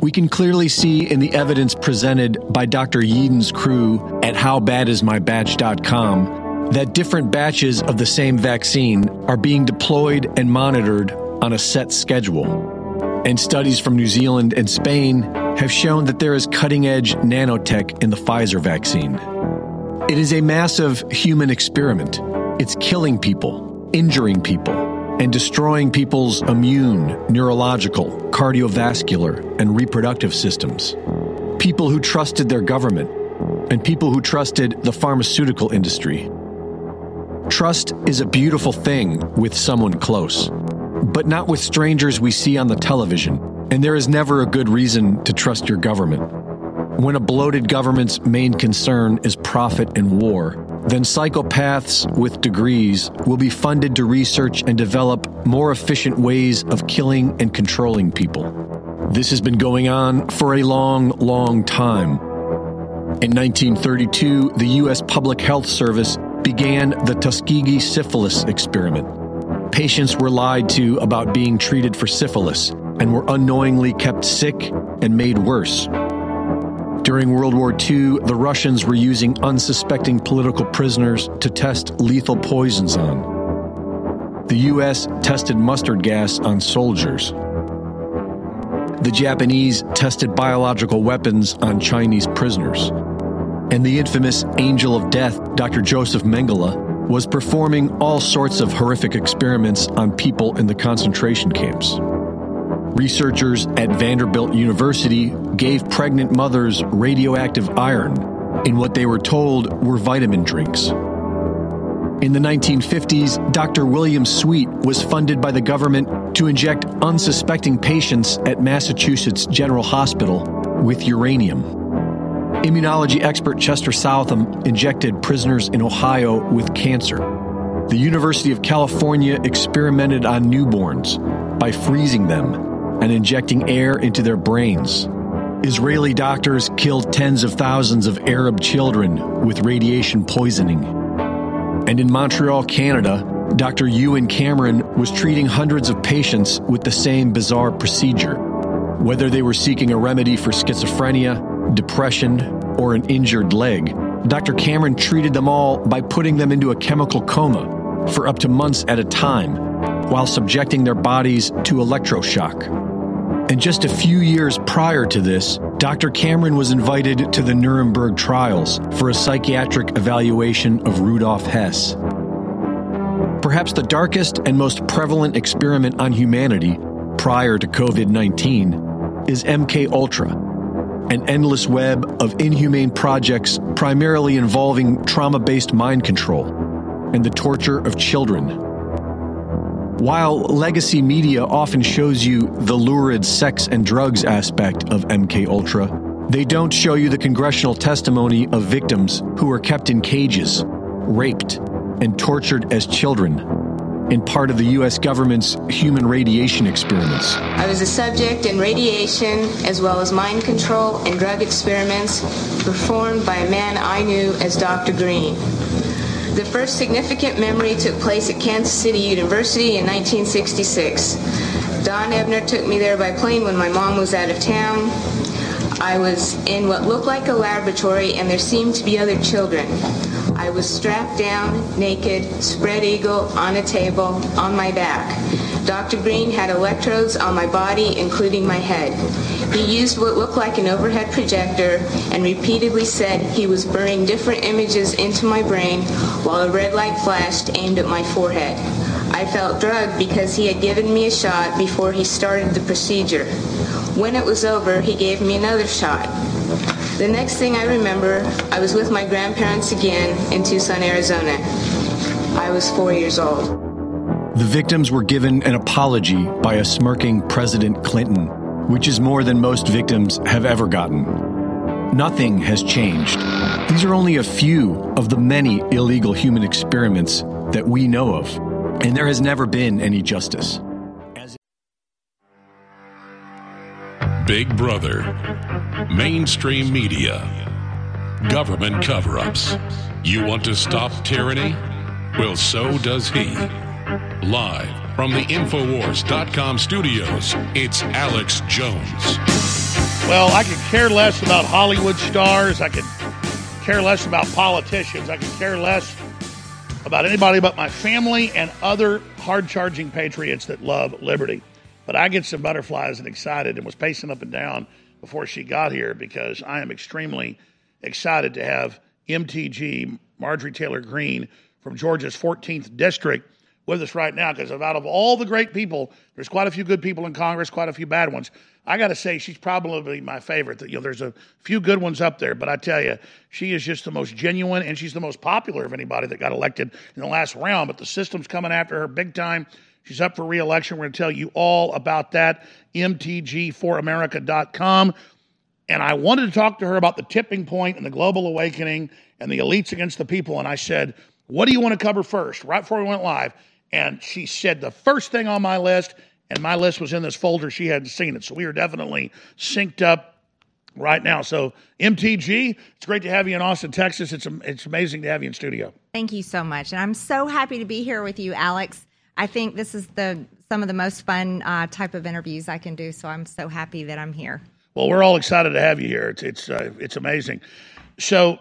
We can clearly see in the evidence presented by Dr. Yeadon's crew at howbadismybatch.com that different batches of the same vaccine are being deployed and monitored on a set schedule. And studies from New Zealand and Spain have shown that there is cutting edge nanotech in the Pfizer vaccine. It is a massive human experiment. It's killing people, injuring people, and destroying people's immune, neurological, cardiovascular, and reproductive systems. People who trusted their government, and people who trusted the pharmaceutical industry. Trust is a beautiful thing with someone close, but not with strangers we see on the television, and there is never a good reason to trust your government. When a bloated government's main concern is profit and war, then psychopaths with degrees will be funded to research and develop more efficient ways of killing and controlling people. This has been going on for a long, long time. In 1932, the U.S. Public Health Service began the Tuskegee syphilis experiment. Patients were lied to about being treated for syphilis and were unknowingly kept sick and made worse. During World War II, the Russians were using unsuspecting political prisoners to test lethal poisons on. The U.S. tested mustard gas on soldiers. The Japanese tested biological weapons on Chinese prisoners. And the infamous Angel of Death, Dr. Joseph Mengele, was performing all sorts of horrific experiments on people in the concentration camps. Researchers at Vanderbilt University gave pregnant mothers radioactive iron in what they were told were vitamin drinks. In the 1950s, Dr. William Sweet was funded by the government to inject unsuspecting patients at Massachusetts General Hospital with uranium. Immunology expert Chester Southam injected prisoners in Ohio with cancer. The University of California experimented on newborns by freezing them and injecting air into their brains. Israeli doctors killed tens of thousands of Arab children with radiation poisoning. And in Montreal, Canada, Dr. Ewen Cameron was treating hundreds of patients with the same bizarre procedure. Whether they were seeking a remedy for schizophrenia, depression, or an injured leg, Dr. Cameron treated them all by putting them into a chemical coma for up to months at a time while subjecting their bodies to electroshock. And just a few years prior to this, Dr. Cameron was invited to the Nuremberg trials for a psychiatric evaluation of Rudolf Hess. Perhaps the darkest and most prevalent experiment on humanity prior to COVID-19 is MK Ultra, an endless web of inhumane projects primarily involving trauma-based mind control and the torture of children. While legacy media often shows you the lurid sex and drugs aspect of MK Ultra, they don't show you the congressional testimony of victims who were kept in cages, raped, and tortured as children in part of the U.S. government's human radiation experiments. I was a subject in radiation as well as mind control and drug experiments performed by a man I knew as Dr. Green. The first significant memory took place at Kansas City University in 1966. Don Ebner took me there by plane when my mom was out of town. I was in what looked like a laboratory, and there seemed to be other children. I was strapped down, naked, spread eagle, on a table, on my back. Dr. Green had electrodes on my body, including my head. He used what looked like an overhead projector and repeatedly said he was burning different images into my brain while a red light flashed aimed at my forehead. I felt drugged because he had given me a shot before he started the procedure. When it was over, he gave me another shot. The next thing I remember, I was with my grandparents again in Tucson, Arizona. I was four years old. The victims were given an apology by a smirking President Clinton, which is more than most victims have ever gotten. Nothing has changed. These are only a few of the many illegal human experiments that we know of, and there has never been any justice. Big Brother, mainstream media, government cover ups. You want to stop tyranny? Well, so does he. Live from the Infowars.com studios, it's Alex Jones. Well, I could care less about Hollywood stars. I could care less about politicians. I could care less about anybody but my family and other hard charging patriots that love liberty. But I get some butterflies and excited and was pacing up and down before she got here because I am extremely excited to have MTG Marjorie Taylor Greene from Georgia's 14th district with us right now because out of all the great people, there's quite a few good people in Congress, quite a few bad ones. I got to say, she's probably my favorite. You know, there's a few good ones up there, but I tell you, she is just the most genuine and she's the most popular of anybody that got elected in the last round. But the system's coming after her big time. She's up for reelection. We're going to tell you all about that. MTG4America.com. And I wanted to talk to her about the tipping point and the global awakening and the elites against the people. And I said, What do you want to cover first? Right before we went live. And she said, The first thing on my list, and my list was in this folder. She hadn't seen it. So we are definitely synced up right now. So, MTG, it's great to have you in Austin, Texas. It's, it's amazing to have you in studio. Thank you so much. And I'm so happy to be here with you, Alex. I think this is the some of the most fun uh, type of interviews I can do. So I'm so happy that I'm here. Well, we're all excited to have you here. It's it's uh, it's amazing. So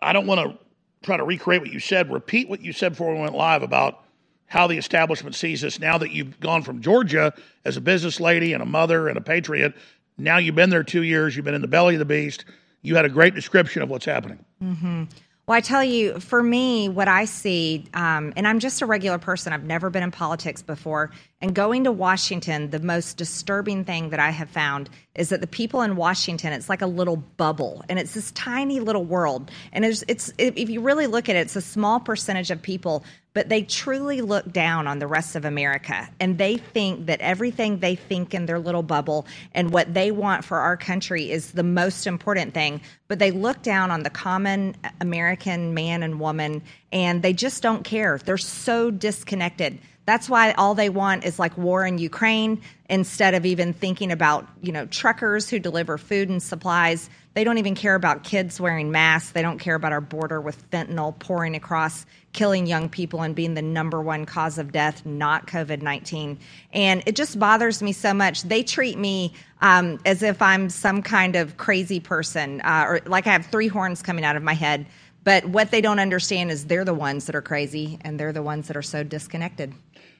I don't want to try to recreate what you said. Repeat what you said before we went live about how the establishment sees us now that you've gone from Georgia as a business lady and a mother and a patriot. Now you've been there two years. You've been in the belly of the beast. You had a great description of what's happening. Mm-hmm. Well, I tell you, for me, what I see, um, and I'm just a regular person, I've never been in politics before. And going to Washington, the most disturbing thing that I have found is that the people in Washington, it's like a little bubble, and it's this tiny little world. And it's, it's if you really look at it, it's a small percentage of people, but they truly look down on the rest of America, and they think that everything they think in their little bubble and what they want for our country is the most important thing. But they look down on the common American man and woman, and they just don't care. They're so disconnected. That's why all they want is like war in Ukraine instead of even thinking about, you know, truckers who deliver food and supplies. They don't even care about kids wearing masks. They don't care about our border with fentanyl pouring across, killing young people and being the number one cause of death, not COVID 19. And it just bothers me so much. They treat me um, as if I'm some kind of crazy person, uh, or like I have three horns coming out of my head. But what they don't understand is they're the ones that are crazy and they're the ones that are so disconnected.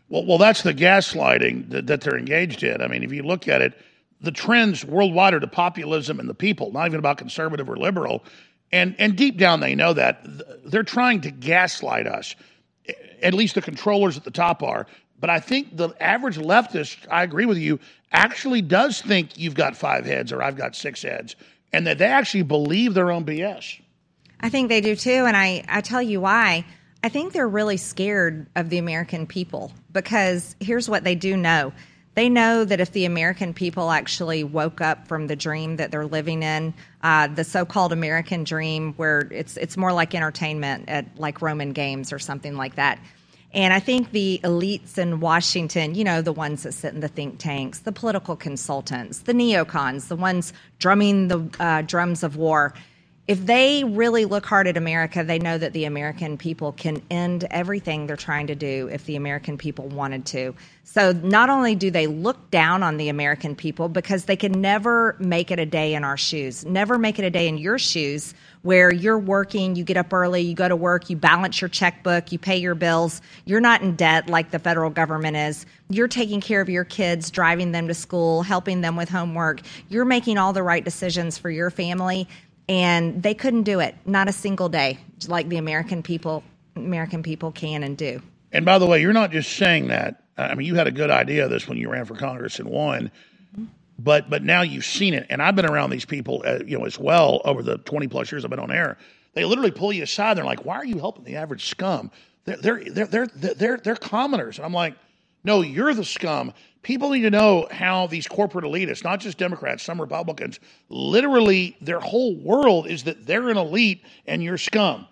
Well, well, that's the gaslighting that, that they're engaged in. I mean, if you look at it, the trends worldwide are to populism and the people, not even about conservative or liberal. And and deep down they know that they're trying to gaslight us. At least the controllers at the top are. But I think the average leftist, I agree with you, actually does think you've got five heads or I've got six heads, and that they actually believe their own BS. I think they do too, and I, I tell you why. I think they're really scared of the American people because here's what they do know. They know that if the American people actually woke up from the dream that they're living in, uh, the so-called American dream, where it's it's more like entertainment at like Roman games or something like that. And I think the elites in Washington, you know, the ones that sit in the think tanks, the political consultants, the neocons, the ones drumming the uh, drums of war, if they really look hard at America, they know that the American people can end everything they're trying to do if the American people wanted to. So not only do they look down on the American people because they can never make it a day in our shoes, never make it a day in your shoes where you're working, you get up early, you go to work, you balance your checkbook, you pay your bills, you're not in debt like the federal government is. You're taking care of your kids, driving them to school, helping them with homework. You're making all the right decisions for your family and they couldn't do it not a single day like the american people american people can and do And by the way, you're not just saying that. I mean, you had a good idea of this when you ran for Congress and won, but but now you've seen it. And I've been around these people, uh, you know, as well over the 20 plus years I've been on air. They literally pull you aside. They're like, "Why are you helping the average scum? They're they're they're they're they're, they're commoners." And I'm like, "No, you're the scum." People need to know how these corporate elitists, not just Democrats, some Republicans, literally their whole world is that they're an elite and you're scum.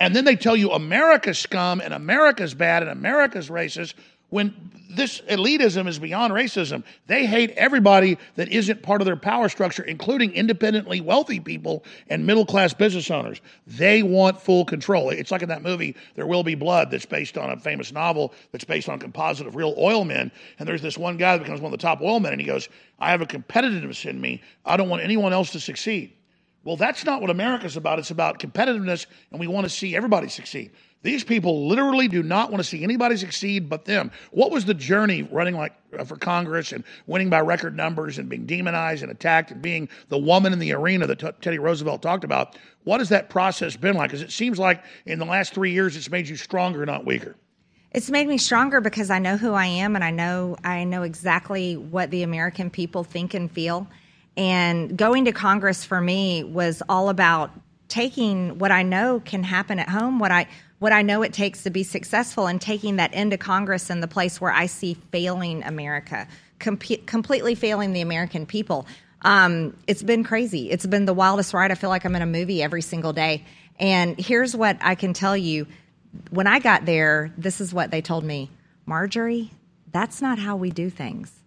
And then they tell you America's scum and America's bad and America's racist when this elitism is beyond racism. They hate everybody that isn't part of their power structure, including independently wealthy people and middle class business owners. They want full control. It's like in that movie, There Will Be Blood, that's based on a famous novel that's based on a composite of real oil men. And there's this one guy that becomes one of the top oil men, and he goes, I have a competitiveness in me. I don't want anyone else to succeed. Well, that's not what America's about. It's about competitiveness, and we want to see everybody succeed. These people literally do not want to see anybody succeed but them. What was the journey running like uh, for Congress and winning by record numbers and being demonized and attacked and being the woman in the arena that t- Teddy Roosevelt talked about? What has that process been like? Because it seems like in the last three years, it's made you stronger, not weaker. It's made me stronger because I know who I am and I know I know exactly what the American people think and feel. And going to Congress for me was all about taking what I know can happen at home, what I what I know it takes to be successful, and taking that into Congress in the place where I see failing America, com- completely failing the American people. Um, it's been crazy. It's been the wildest ride. I feel like I'm in a movie every single day. And here's what I can tell you: when I got there, this is what they told me, Marjorie. That's not how we do things.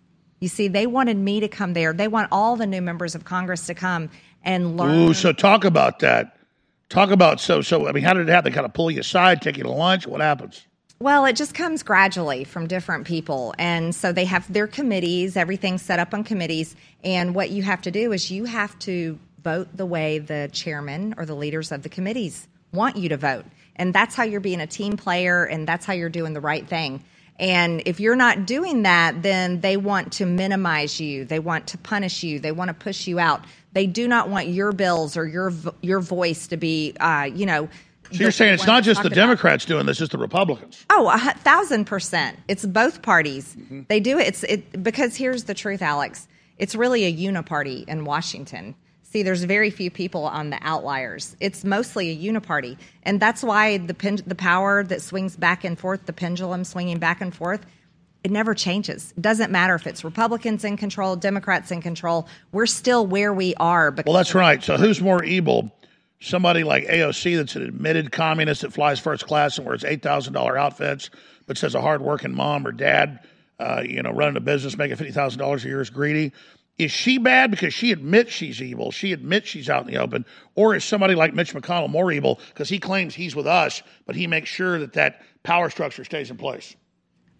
You see, they wanted me to come there. They want all the new members of Congress to come and learn. Ooh, so talk about that. Talk about so so. I mean, how did it happen? They kind of pull you aside, take you to lunch. What happens? Well, it just comes gradually from different people. And so they have their committees, everything's set up on committees. And what you have to do is you have to vote the way the chairman or the leaders of the committees want you to vote. And that's how you're being a team player and that's how you're doing the right thing. And if you're not doing that, then they want to minimize you. They want to punish you. They want to push you out. They do not want your bills or your your voice to be, uh, you know. So you're saying it's not just the Democrats about. doing this; it's the Republicans. Oh, a thousand percent. It's both parties. Mm-hmm. They do it. It's it because here's the truth, Alex. It's really a uniparty in Washington. See, there's very few people on the outliers. It's mostly a uniparty, and that's why the pen, the power that swings back and forth, the pendulum swinging back and forth, it never changes. It doesn't matter if it's Republicans in control, Democrats in control. We're still where we are. Well, that's right. So who's more evil? Somebody like AOC that's an admitted communist that flies first class and wears eight thousand dollar outfits, but says a hardworking mom or dad, uh, you know, running a business making fifty thousand dollars a year is greedy is she bad because she admits she's evil? She admits she's out in the open, or is somebody like Mitch McConnell more evil because he claims he's with us, but he makes sure that that power structure stays in place?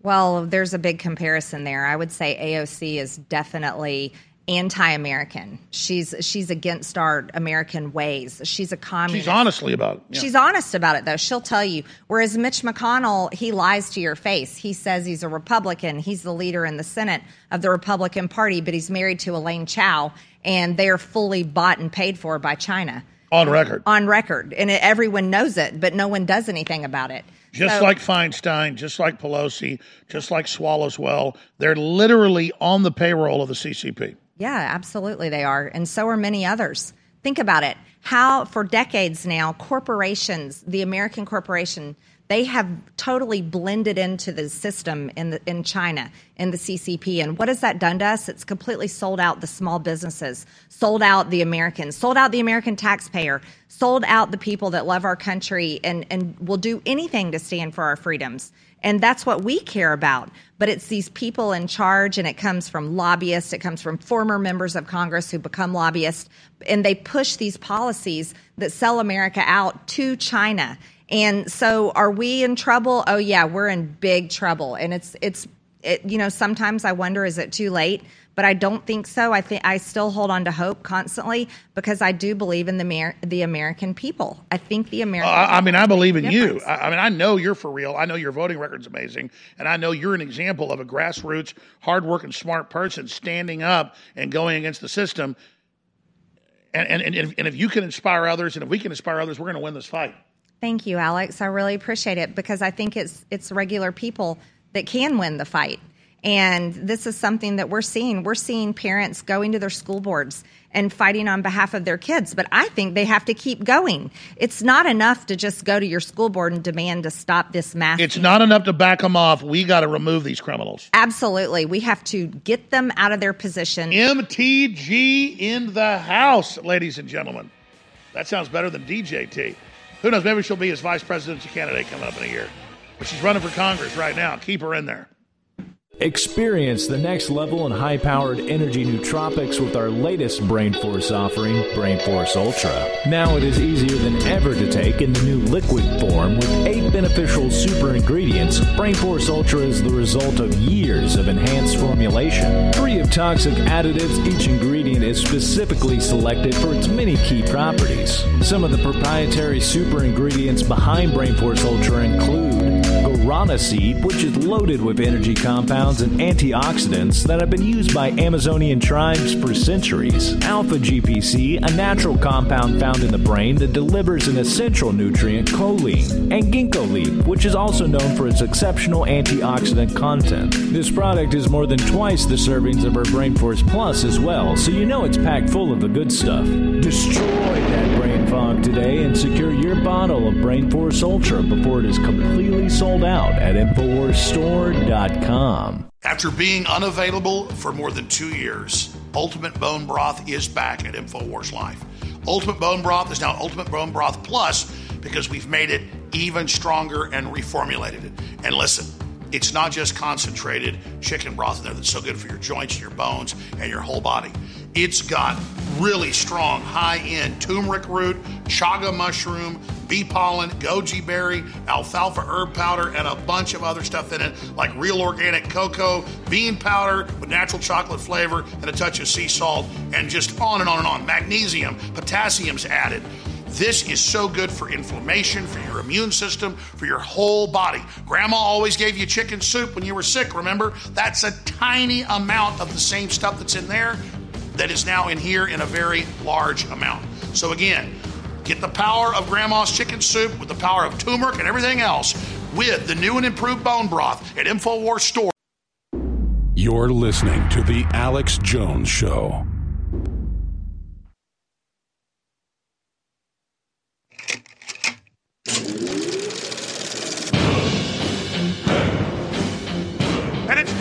Well, there's a big comparison there. I would say AOC is definitely anti-American. She's she's against our American ways. She's a communist. She's honestly about it. Yeah. She's honest about it though. She'll tell you. Whereas Mitch McConnell, he lies to your face. He says he's a Republican. He's the leader in the Senate of the Republican Party, but he's married to Elaine Chao, and they are fully bought and paid for by China. On record. On record, and it, everyone knows it, but no one does anything about it. Just so, like Feinstein, just like Pelosi, just like Swallowswell, they're literally on the payroll of the CCP. Yeah, absolutely they are. And so are many others. Think about it. How, for decades now, corporations, the American corporation, they have totally blended into the system in, the, in China, in the CCP. And what has that done to us? It's completely sold out the small businesses, sold out the Americans, sold out the American taxpayer, sold out the people that love our country and, and will do anything to stand for our freedoms. And that's what we care about. But it's these people in charge, and it comes from lobbyists, it comes from former members of Congress who become lobbyists, and they push these policies that sell America out to China. And so, are we in trouble? Oh, yeah, we're in big trouble. And it's, it's, it, you know, sometimes I wonder, is it too late? But I don't think so. I think I still hold on to hope constantly because I do believe in the the American people. I think the American. Uh, I mean, I believe in you. I, I, mean, I know you're for real. I know your voting record's amazing, and I know you're an example of a grassroots, hardworking, smart person standing up and going against the system. And and and if, and if you can inspire others, and if we can inspire others, we're going to win this fight. Thank you, Alex. I really appreciate it because I think it's it's regular people that can win the fight. And this is something that we're seeing. We're seeing parents going to their school boards and fighting on behalf of their kids. But I think they have to keep going. It's not enough to just go to your school board and demand to stop this mass. It's not enough to back them off. We got to remove these criminals. Absolutely. We have to get them out of their position. MTG in the house, ladies and gentlemen. That sounds better than DJT. Who knows? Maybe she'll be his vice presidential candidate coming up in a year. But she's running for Congress right now. Keep her in there. Experience the next level in high powered energy nootropics with our latest BrainForce offering, BrainForce Ultra. Now it is easier than ever to take in the new liquid form with eight beneficial super ingredients. BrainForce Ultra is the result of years of enhanced formulation. Free of toxic additives, each ingredient is specifically selected for its many key properties. Some of the proprietary super ingredients behind BrainForce Ultra include guarana seed, which is loaded with energy compounds and antioxidants that have been used by Amazonian tribes for centuries. Alpha GPC, a natural compound found in the brain that delivers an essential nutrient, choline. And ginkgo leaf, which is also known for its exceptional antioxidant content. This product is more than twice the servings of our Brain Force Plus as well, so you know it's packed full of the good stuff. Destroy that brain fog today and secure your bottle of Brain Force Ultra before it is completely sold out at InfoWarsStore.com. After being unavailable for more than two years, Ultimate Bone Broth is back at InfoWars Life. Ultimate Bone Broth is now Ultimate Bone Broth Plus because we've made it even stronger and reformulated it. And listen, it's not just concentrated chicken broth in there that's so good for your joints your bones and your whole body. It's got really strong, high end turmeric root, chaga mushroom, bee pollen, goji berry, alfalfa herb powder, and a bunch of other stuff in it, like real organic cocoa, bean powder with natural chocolate flavor, and a touch of sea salt, and just on and on and on. Magnesium, potassium's added. This is so good for inflammation, for your immune system, for your whole body. Grandma always gave you chicken soup when you were sick, remember? That's a tiny amount of the same stuff that's in there that is now in here in a very large amount. So, again, get the power of Grandma's chicken soup with the power of turmeric and everything else with the new and improved bone broth at InfoWars Store. You're listening to The Alex Jones Show.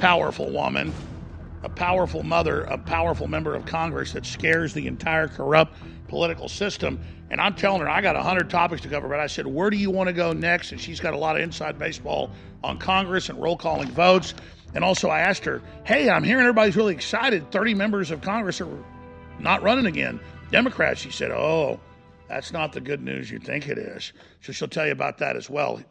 powerful woman, a powerful mother, a powerful member of Congress that scares the entire corrupt political system. And I'm telling her, I got 100 topics to cover, but I said, Where do you want to go next? And she's got a lot of inside baseball on Congress and roll calling votes. And also, I asked her, Hey, I'm hearing everybody's really excited. 30 members of Congress are not running again. Democrats, she said, Oh, that's not the good news you think it is. So she'll tell you about that as well.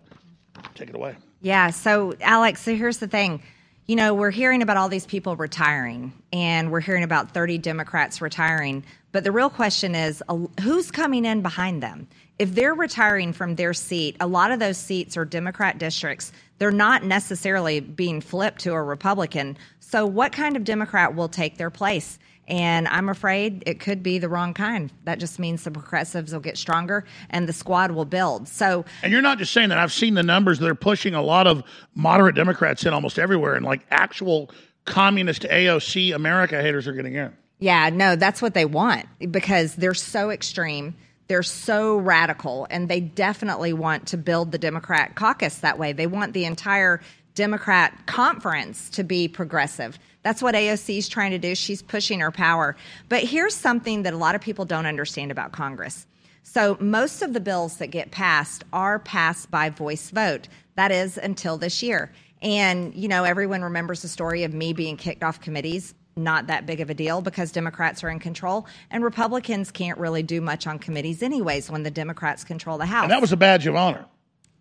Take it away. Yeah. So, Alex, so here's the thing. You know, we're hearing about all these people retiring, and we're hearing about 30 Democrats retiring. But the real question is who's coming in behind them? If they're retiring from their seat, a lot of those seats are Democrat districts. They're not necessarily being flipped to a Republican. So, what kind of Democrat will take their place? And I'm afraid it could be the wrong kind. That just means the progressives will get stronger and the squad will build. So, And you're not just saying that. I've seen the numbers. They're pushing a lot of moderate Democrats in almost everywhere, and like actual communist AOC America haters are getting in. yeah, no, that's what they want because they're so extreme. They're so radical, and they definitely want to build the Democrat caucus that way. They want the entire Democrat conference to be progressive. That's what AOC is trying to do. She's pushing her power. But here's something that a lot of people don't understand about Congress. So, most of the bills that get passed are passed by voice vote. That is until this year. And, you know, everyone remembers the story of me being kicked off committees. Not that big of a deal because Democrats are in control, and Republicans can't really do much on committees, anyways, when the Democrats control the House. And that was a badge of honor.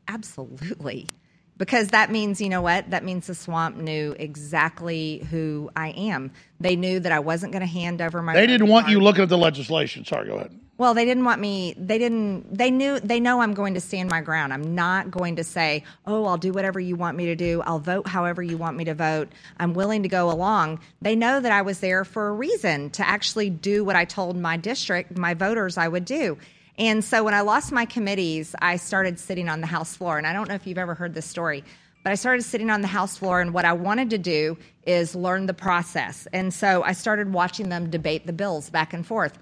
Absolutely. Because that means, you know what? That means the swamp knew exactly who I am. They knew that I wasn't going to hand over my. They didn't want you looking at the legislation. Sorry, go ahead. Well, they didn't want me. They didn't. They knew. They know I'm going to stand my ground. I'm not going to say, "Oh, I'll do whatever you want me to do. I'll vote however you want me to vote. I'm willing to go along." They know that I was there for a reason to actually do what I told my district, my voters, I would do. And so when I lost my committees, I started sitting on the House floor. And I don't know if you've ever heard this story, but I started sitting on the House floor, and what I wanted to do is learn the process. And so I started watching them debate the bills back and forth.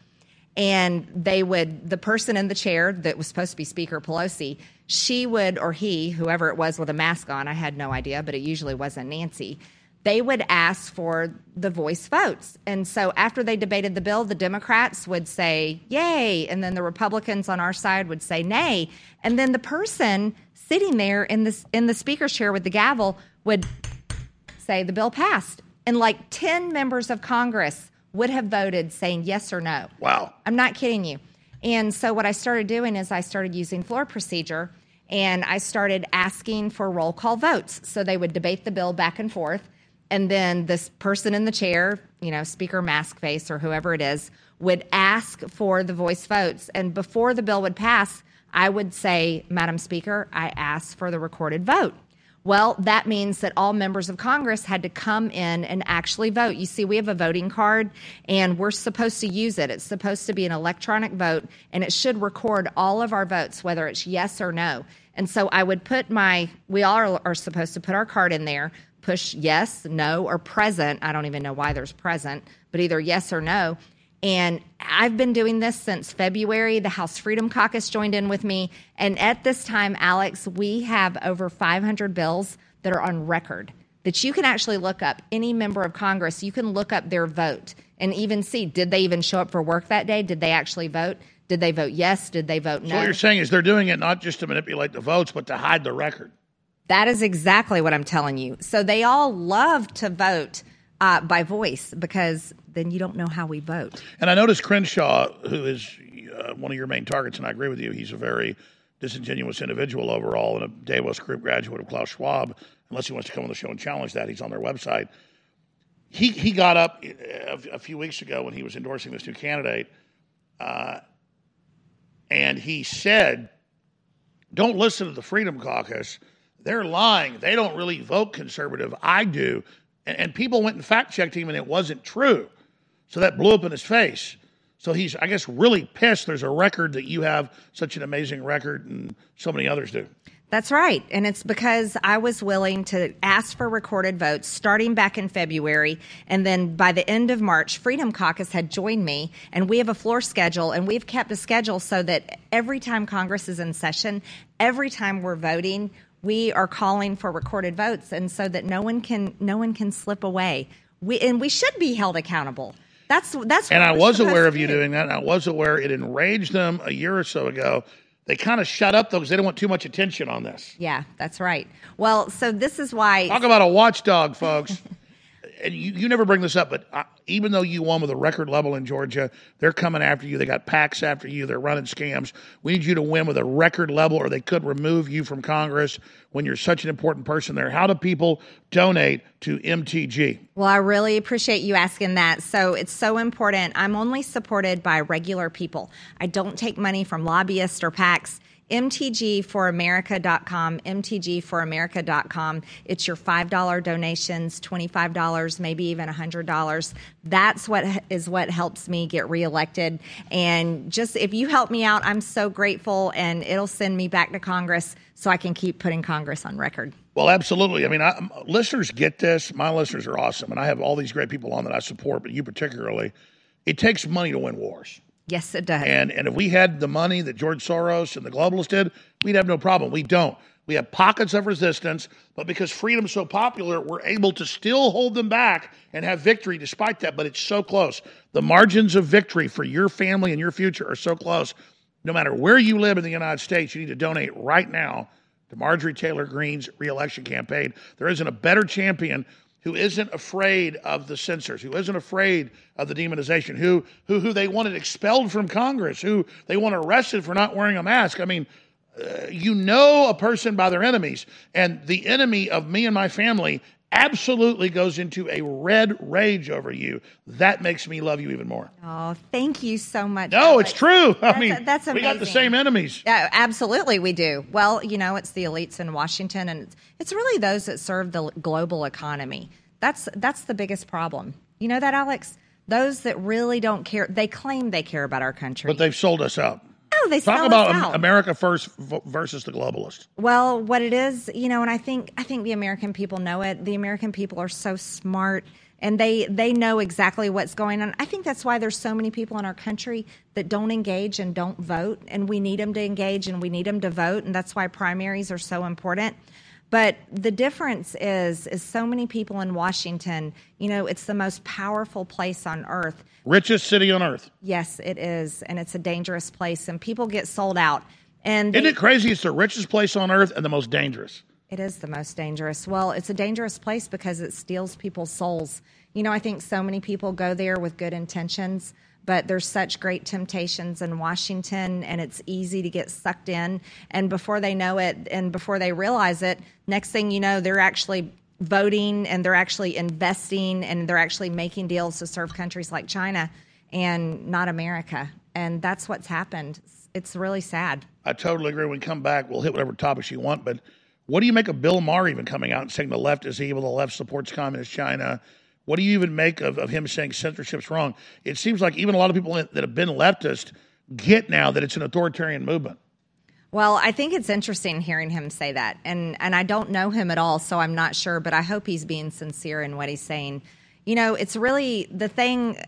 And they would, the person in the chair that was supposed to be Speaker Pelosi, she would, or he, whoever it was with a mask on, I had no idea, but it usually wasn't Nancy they would ask for the voice votes. And so after they debated the bill, the Democrats would say, yay. And then the Republicans on our side would say, nay. And then the person sitting there in, this, in the speaker's chair with the gavel would say the bill passed. And like 10 members of Congress would have voted saying yes or no. Wow. I'm not kidding you. And so what I started doing is I started using floor procedure and I started asking for roll call votes. So they would debate the bill back and forth and then this person in the chair, you know, Speaker Mask Face or whoever it is, would ask for the voice votes. And before the bill would pass, I would say, Madam Speaker, I ask for the recorded vote. Well, that means that all members of Congress had to come in and actually vote. You see, we have a voting card and we're supposed to use it. It's supposed to be an electronic vote and it should record all of our votes, whether it's yes or no. And so I would put my, we all are supposed to put our card in there, push yes, no, or present. I don't even know why there's present, but either yes or no. And I've been doing this since February. The House Freedom Caucus joined in with me. And at this time, Alex, we have over 500 bills that are on record that you can actually look up. Any member of Congress, you can look up their vote and even see did they even show up for work that day? Did they actually vote? Did they vote yes? Did they vote no? So what you're saying is they're doing it not just to manipulate the votes, but to hide the record. That is exactly what I'm telling you. So they all love to vote uh, by voice because then you don't know how we vote. And I noticed Crenshaw, who is uh, one of your main targets, and I agree with you, he's a very disingenuous individual overall and a Davos Group graduate of Klaus Schwab. Unless he wants to come on the show and challenge that, he's on their website. He, he got up uh, a, a few weeks ago when he was endorsing this new candidate, uh, and he said, Don't listen to the Freedom Caucus they're lying. They don't really vote conservative. I do. And, and people went and fact checked him, and it wasn't true. So that blew up in his face. So he's, I guess, really pissed. There's a record that you have such an amazing record, and so many others do. That's right. And it's because I was willing to ask for recorded votes starting back in February. And then by the end of March, Freedom Caucus had joined me. And we have a floor schedule. And we've kept a schedule so that every time Congress is in session, every time we're voting, we are calling for recorded votes, and so that no one can no one can slip away. We and we should be held accountable. That's that's. And I was aware of you doing that. I was aware it enraged them a year or so ago. They kind of shut up though because they didn't want too much attention on this. Yeah, that's right. Well, so this is why. Talk about a watchdog, folks. and you, you never bring this up, but I, even though you won with a record level in Georgia, they're coming after you. They got PACs after you. They're running scams. We need you to win with a record level, or they could remove you from Congress when you're such an important person there. How do people donate to MTG? Well, I really appreciate you asking that. So it's so important. I'm only supported by regular people. I don't take money from lobbyists or PACs mtgforamerica.com, mtgforamerica.com. It's your $5 donations, $25, maybe even $100. That's what is what helps me get reelected. And just if you help me out, I'm so grateful and it'll send me back to Congress so I can keep putting Congress on record. Well, absolutely. I mean, I, listeners get this. My listeners are awesome, and I have all these great people on that I support, but you particularly. It takes money to win wars. Yes, it does. And and if we had the money that George Soros and the globalists did, we'd have no problem. We don't. We have pockets of resistance, but because freedom's so popular, we're able to still hold them back and have victory despite that. But it's so close. The margins of victory for your family and your future are so close. No matter where you live in the United States, you need to donate right now to Marjorie Taylor Greene's reelection campaign. There isn't a better champion who isn't afraid of the censors, who isn't afraid of the demonization, who who who they wanted expelled from Congress, who they want arrested for not wearing a mask. I mean, uh, you know a person by their enemies, and the enemy of me and my family absolutely goes into a red rage over you. That makes me love you even more. Oh, thank you so much. No, Alex. it's true. I That's- mean, that's we got the same enemies. Yeah, absolutely, we do. Well, you know, it's the elites in Washington, and it's, it's really those that serve the global economy. That's that's the biggest problem. You know that, Alex? Those that really don't care. They claim they care about our country. But they've sold us out. They Talk about. America first versus the globalist. Well, what it is, you know, and I think I think the American people know it. The American people are so smart and they they know exactly what's going on. I think that's why there's so many people in our country that don't engage and don't vote and we need them to engage and we need them to vote and that's why primaries are so important. But the difference is is so many people in Washington, you know, it's the most powerful place on earth. Richest city on earth. Yes, it is, and it's a dangerous place and people get sold out. And Isn't it crazy? It's the richest place on earth and the most dangerous. It is the most dangerous. Well, it's a dangerous place because it steals people's souls. You know, I think so many people go there with good intentions, but there's such great temptations in Washington and it's easy to get sucked in. And before they know it and before they realize it, next thing you know, they're actually voting and they're actually investing and they're actually making deals to serve countries like China and not America. And that's what's happened. It's really sad. I totally agree. When we come back, we'll hit whatever topics you want. But what do you make of Bill Maher even coming out and saying the left is evil, the left supports communist China? What do you even make of, of him saying censorship's wrong? It seems like even a lot of people that have been leftist get now that it's an authoritarian movement. Well, I think it's interesting hearing him say that, and and I don't know him at all, so I'm not sure. But I hope he's being sincere in what he's saying. You know, it's really the thing.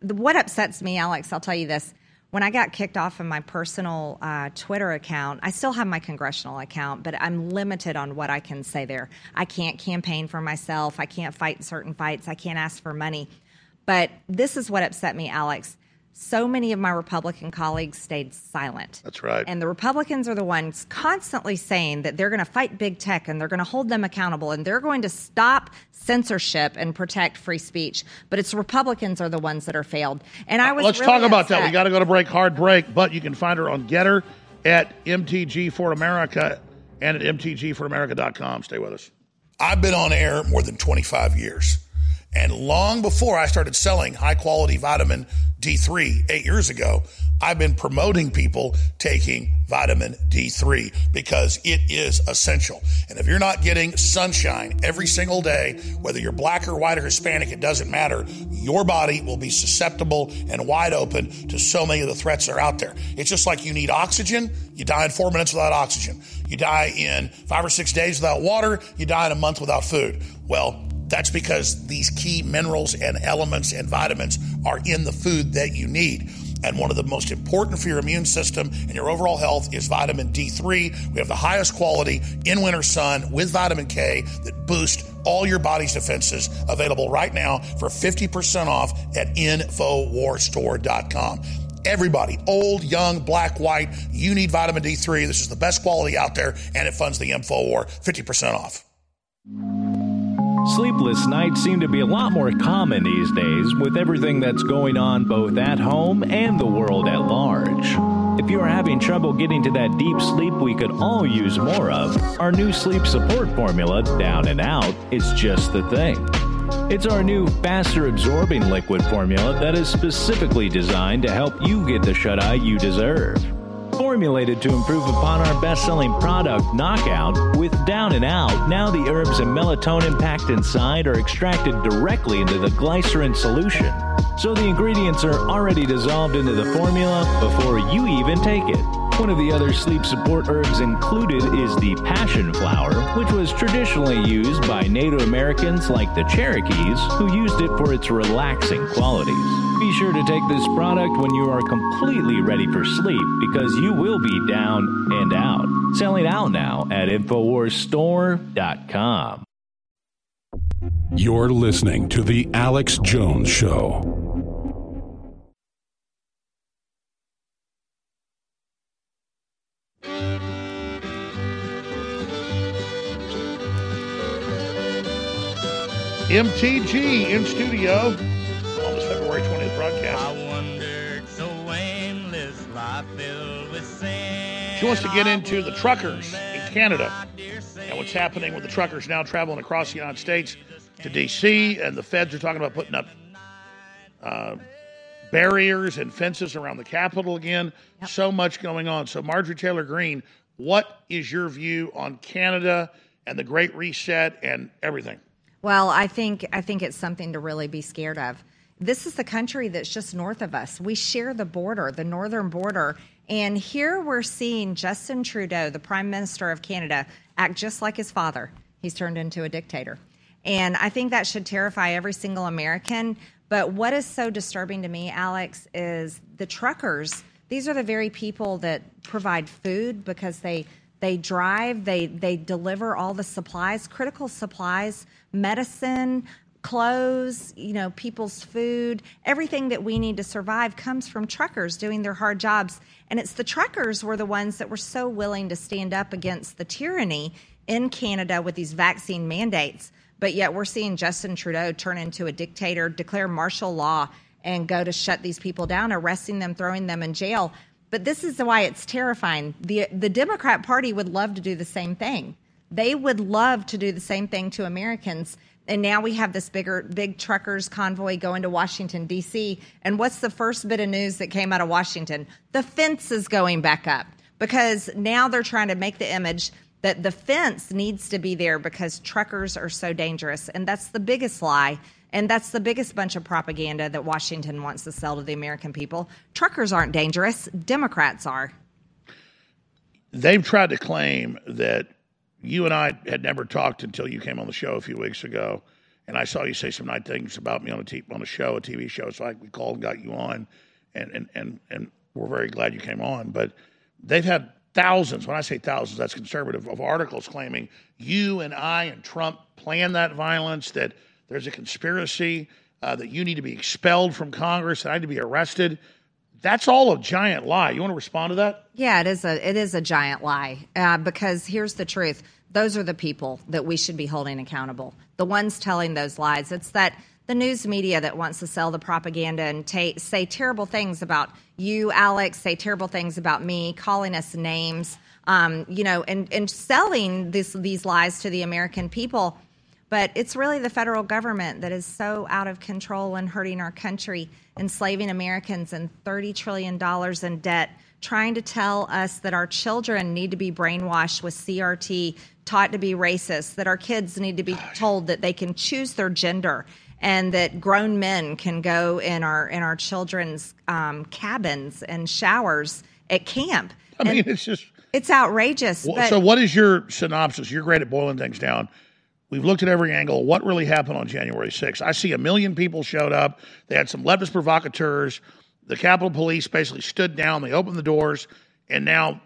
What upsets me, Alex, I'll tell you this. When I got kicked off of my personal uh, Twitter account, I still have my congressional account, but I'm limited on what I can say there. I can't campaign for myself. I can't fight certain fights. I can't ask for money. But this is what upset me, Alex. So many of my Republican colleagues stayed silent. That's right. And the Republicans are the ones constantly saying that they're going to fight big tech and they're going to hold them accountable and they're going to stop censorship and protect free speech. But it's Republicans are the ones that are failed. And I was Let's really talk about that. We got to go to break, hard break, but you can find her on Gettr at MTG for America and at MTGforamerica.com. Stay with us. I've been on air more than 25 years. And long before I started selling high quality vitamin D3 eight years ago, I've been promoting people taking vitamin D3 because it is essential. And if you're not getting sunshine every single day, whether you're black or white or Hispanic, it doesn't matter. Your body will be susceptible and wide open to so many of the threats that are out there. It's just like you need oxygen, you die in four minutes without oxygen. You die in five or six days without water, you die in a month without food. Well, that's because these key minerals and elements and vitamins are in the food that you need. And one of the most important for your immune system and your overall health is vitamin D3. We have the highest quality in winter sun with vitamin K that boosts all your body's defenses. Available right now for 50% off at infowarstore.com. Everybody, old, young, black, white, you need vitamin D3. This is the best quality out there, and it funds the InfoWar 50% off. Sleepless nights seem to be a lot more common these days with everything that's going on both at home and the world at large. If you are having trouble getting to that deep sleep we could all use more of, our new sleep support formula, Down and Out, is just the thing. It's our new faster absorbing liquid formula that is specifically designed to help you get the shut eye you deserve. Formulated to improve upon our best selling product, Knockout, with Down and Out, now the herbs and melatonin packed inside are extracted directly into the glycerin solution. So the ingredients are already dissolved into the formula before you even take it. One of the other sleep support herbs included is the passion flower, which was traditionally used by Native Americans like the Cherokees, who used it for its relaxing qualities. Be sure to take this product when you are completely ready for sleep because you will be down and out. Selling out now at InfoWarsStore.com. You're listening to The Alex Jones Show. MTG in studio on this February 20th broadcast. I wandered so aimless, life filled with sin. She wants to get into the truckers in Canada and what's happening with the truckers now traveling across the United States to D.C. and the feds are talking about putting up uh, barriers and fences around the Capitol again. Yep. So much going on. So, Marjorie Taylor Greene, what is your view on Canada and the Great Reset and everything? Well, I think I think it's something to really be scared of. This is the country that's just north of us. We share the border, the northern border, and here we're seeing Justin Trudeau, the Prime Minister of Canada, act just like his father. He's turned into a dictator. And I think that should terrify every single American. But what is so disturbing to me, Alex, is the truckers. These are the very people that provide food because they they drive, they they deliver all the supplies, critical supplies, medicine, clothes, you know, people's food, everything that we need to survive comes from truckers doing their hard jobs. And it's the truckers were the ones that were so willing to stand up against the tyranny in Canada with these vaccine mandates. But yet we're seeing Justin Trudeau turn into a dictator, declare martial law, and go to shut these people down, arresting them, throwing them in jail. But this is why it's terrifying. The, the Democrat Party would love to do the same thing. They would love to do the same thing to Americans. And now we have this bigger, big truckers convoy going to Washington, D.C. And what's the first bit of news that came out of Washington? The fence is going back up because now they're trying to make the image that the fence needs to be there because truckers are so dangerous. And that's the biggest lie. And that's the biggest bunch of propaganda that Washington wants to sell to the American people. Truckers aren't dangerous, Democrats are. They've tried to claim that you and I had never talked until you came on the show a few weeks ago. And I saw you say some nice things about me on a, t- on a show, a TV show. So I we called and got you on. And, and, and, and we're very glad you came on. But they've had thousands, when I say thousands, that's conservative, of articles claiming you and I and Trump planned that violence, that there's a conspiracy, uh, that you need to be expelled from Congress, that I need to be arrested. That's all a giant lie. You want to respond to that? Yeah, it is a it is a giant lie uh, because here's the truth: those are the people that we should be holding accountable. The ones telling those lies. It's that the news media that wants to sell the propaganda and ta- say terrible things about you, Alex, say terrible things about me, calling us names, um, you know, and, and selling this, these lies to the American people. But it's really the federal government that is so out of control and hurting our country, enslaving Americans and $30 trillion in debt, trying to tell us that our children need to be brainwashed with CRT, taught to be racist, that our kids need to be told that they can choose their gender and that grown men can go in our in our children's um, cabins and showers at camp. I mean, it's just it's outrageous. Well, so, what is your synopsis? You're great at boiling things down. We've looked at every angle. What really happened on January 6th? I see a million people showed up. They had some leftist provocateurs. The Capitol Police basically stood down. They opened the doors, and now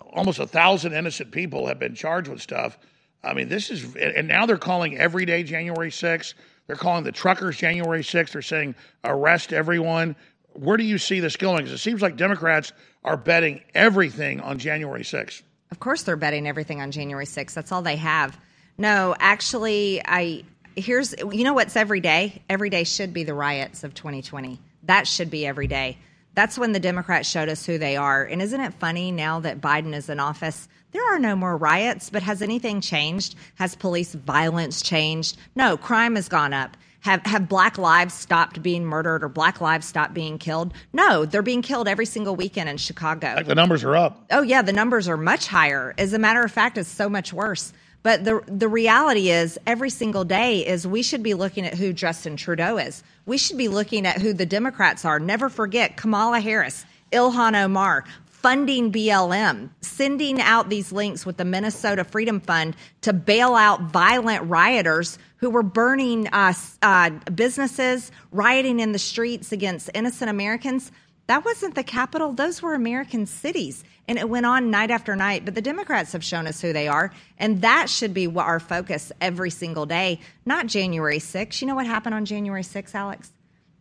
uh, almost a thousand innocent people have been charged with stuff. I mean, this is, and now they're calling every day January 6th. They're calling the truckers January 6th. They're saying arrest everyone. Where do you see this going? Because it seems like Democrats are betting everything on January 6th. Of course, they're betting everything on January 6th. That's all they have. No, actually, I here's you know what's every day. Every day should be the riots of 2020. That should be every day. That's when the Democrats showed us who they are. And isn't it funny now that Biden is in office? There are no more riots, but has anything changed? Has police violence changed? No, crime has gone up. Have, have black lives stopped being murdered or black lives stopped being killed? No, they're being killed every single weekend in Chicago. Like the numbers are up. Oh, yeah, the numbers are much higher. As a matter of fact, it's so much worse. But the the reality is, every single day is we should be looking at who Justin Trudeau is. We should be looking at who the Democrats are. Never forget Kamala Harris, Ilhan Omar, funding BLM, sending out these links with the Minnesota Freedom Fund to bail out violent rioters who were burning uh, uh, businesses, rioting in the streets against innocent Americans. That wasn't the capital; those were American cities. And it went on night after night. But the Democrats have shown us who they are. And that should be our focus every single day, not January 6th. You know what happened on January 6th, Alex?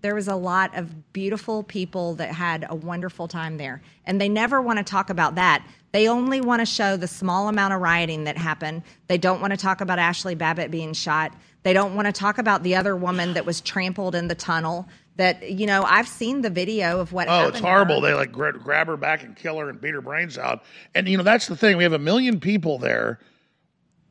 There was a lot of beautiful people that had a wonderful time there. And they never want to talk about that. They only want to show the small amount of rioting that happened. They don't want to talk about Ashley Babbitt being shot. They don't want to talk about the other woman that was trampled in the tunnel. That you know I've seen the video of what. Oh, it's horrible. They like gra- grab her back and kill her and beat her brains out. And you know that's the thing. We have a million people there,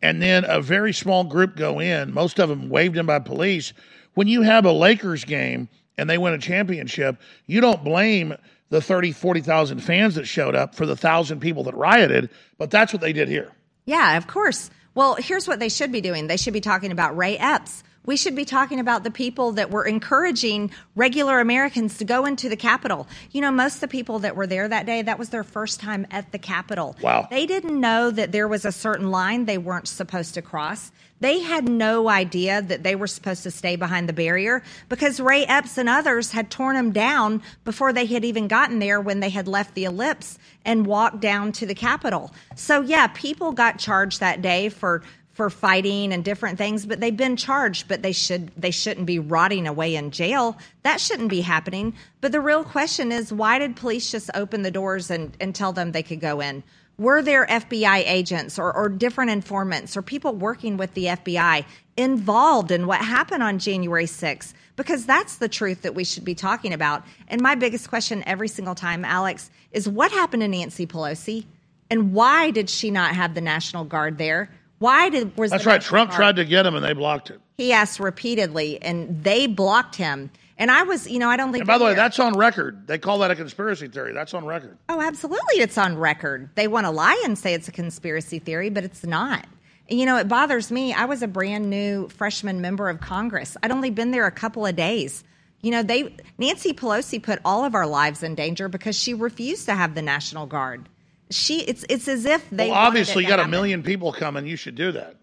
and then a very small group go in. Most of them waved in by police. When you have a Lakers game and they win a championship, you don't blame the 30, 40,000 fans that showed up for the thousand people that rioted. But that's what they did here. Yeah, of course. Well, here's what they should be doing. They should be talking about Ray Epps we should be talking about the people that were encouraging regular Americans to go into the Capitol. You know, most of the people that were there that day, that was their first time at the Capitol. Wow. They didn't know that there was a certain line they weren't supposed to cross. They had no idea that they were supposed to stay behind the barrier because Ray Epps and others had torn them down before they had even gotten there when they had left the ellipse and walked down to the Capitol. So, yeah, people got charged that day for for fighting and different things, but they've been charged, but they should they shouldn't be rotting away in jail. That shouldn't be happening. But the real question is why did police just open the doors and, and tell them they could go in? Were there FBI agents or, or different informants or people working with the FBI involved in what happened on January 6th? Because that's the truth that we should be talking about. And my biggest question every single time, Alex, is what happened to Nancy Pelosi? And why did she not have the National Guard there? Why did was that's right? Trump tried to get him, and they blocked it. He asked repeatedly, and they blocked him. And I was, you know, I don't think. And by the way, that's on record. They call that a conspiracy theory. That's on record. Oh, absolutely, it's on record. They want to lie and say it's a conspiracy theory, but it's not. You know, it bothers me. I was a brand new freshman member of Congress. I'd only been there a couple of days. You know, they Nancy Pelosi put all of our lives in danger because she refused to have the National Guard she it's it's as if they well, obviously you got happen. a million people coming you should do that.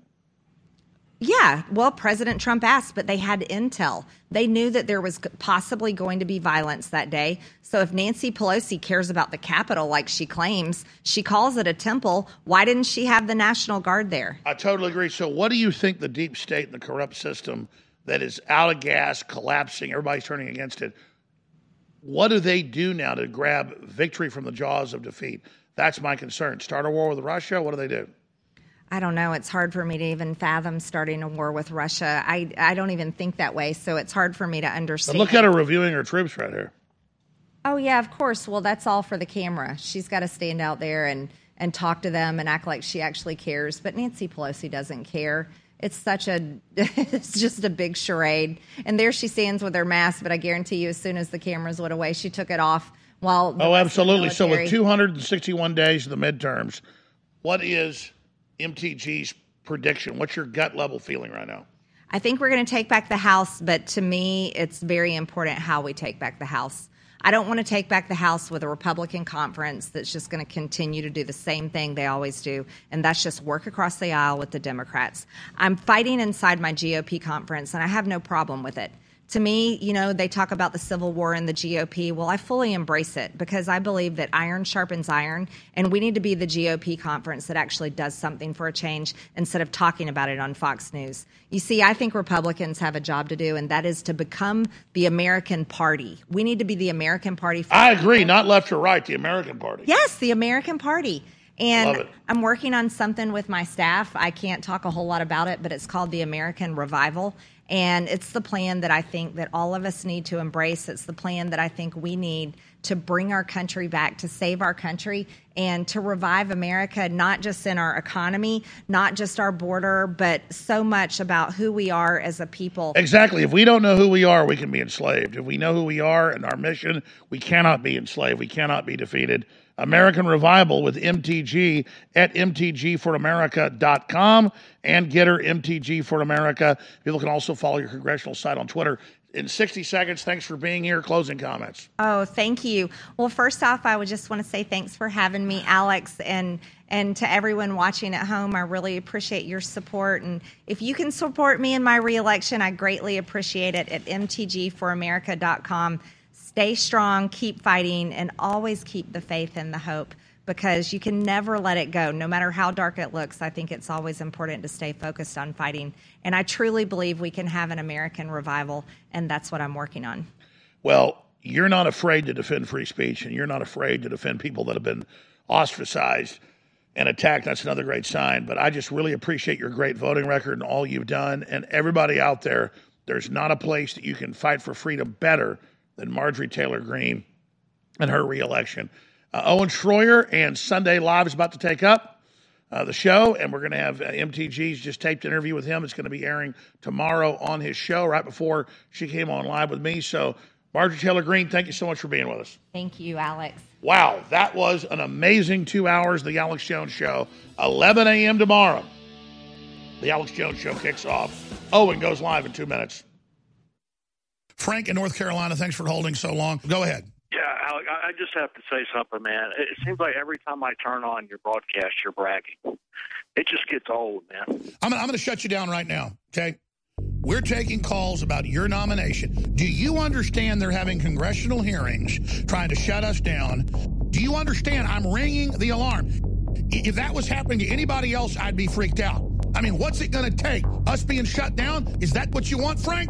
Yeah well president trump asked but they had intel. They knew that there was possibly going to be violence that day. So if nancy pelosi cares about the capitol like she claims she calls it a temple why didn't she have the national guard there? I totally agree. So what do you think the deep state and the corrupt system that is out of gas collapsing everybody's turning against it what do they do now to grab victory from the jaws of defeat that's my concern. Start a war with Russia? What do they do? I don't know. It's hard for me to even fathom starting a war with Russia. I, I don't even think that way, so it's hard for me to understand. But look at her reviewing her troops right here. Oh yeah, of course. Well, that's all for the camera. She's got to stand out there and and talk to them and act like she actually cares. But Nancy Pelosi doesn't care. It's such a it's just a big charade. And there she stands with her mask, but I guarantee you as soon as the cameras went away, she took it off while oh, absolutely. So with 261 days of the midterms, what is MTG's prediction? What's your gut level feeling right now? I think we're going to take back the House, but to me, it's very important how we take back the House. I don't want to take back the House with a Republican conference that's just going to continue to do the same thing they always do, and that's just work across the aisle with the Democrats. I'm fighting inside my GOP conference, and I have no problem with it to me, you know, they talk about the Civil War and the GOP. Well, I fully embrace it because I believe that iron sharpens iron, and we need to be the GOP conference that actually does something for a change instead of talking about it on Fox News. You see, I think Republicans have a job to do, and that is to become the American Party. We need to be the American Party. I agree, not left or right, the American Party. Yes, the American Party. And I'm working on something with my staff. I can't talk a whole lot about it, but it's called the American Revival. And it's the plan that I think that all of us need to embrace. It's the plan that I think we need to bring our country back, to save our country, and to revive America, not just in our economy, not just our border, but so much about who we are as a people. Exactly. If we don't know who we are, we can be enslaved. If we know who we are and our mission, we cannot be enslaved. We cannot be defeated. American Revival with MTG at MTGForAmerica.com and Gettr MTG for America. People can also follow your congressional site on Twitter. In 60 seconds, thanks for being here. Closing comments. Oh, thank you. Well, first off, I would just want to say thanks for having me, Alex, and and to everyone watching at home. I really appreciate your support. And if you can support me in my reelection, I greatly appreciate it at mtgforamerica.com stay strong, keep fighting, and always keep the faith and the hope because you can never let it go. No matter how dark it looks, I think it's always important to stay focused on fighting. And I truly believe we can have an American revival, and that's what I'm working on. Well, you're not afraid to defend free speech, and you're not afraid to defend people that have been ostracized and attacked. That's another great sign. But I just really appreciate your great voting record and all you've done. And everybody out there, there's not a place that you can fight for freedom better than Marjorie Taylor Greene and her reelection. Uh, Owen Shroyer and Sunday Live is about to take up uh, the show, and we're going to have uh, MTG's just taped interview with him. It's going to be airing tomorrow on his show right before she came on live with me. So, Marjorie Taylor Greene, thank you so much for being with us. Thank you, Alex. Wow, that was an amazing two hours of the Alex Jones Show. 11 a.m. tomorrow. The Alex Jones Show kicks off. Owen goes live in two minutes. Frank in North Carolina, thanks for holding so long. Go ahead. Yeah, Alec, I just have to say something, man. It seems like every time I turn on your broadcast, you're bragging. It just gets old, man. I'm, I'm going to shut you down right now, okay? We're taking calls about your nomination. Do you understand they're having congressional hearings trying to shut us down? Do you understand I'm ringing the alarm? If that was happening to anybody else, I'd be freaked out. I mean, what's it going to take? Us being shut down? Is that what you want, Frank?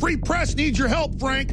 Free press needs your help, Frank.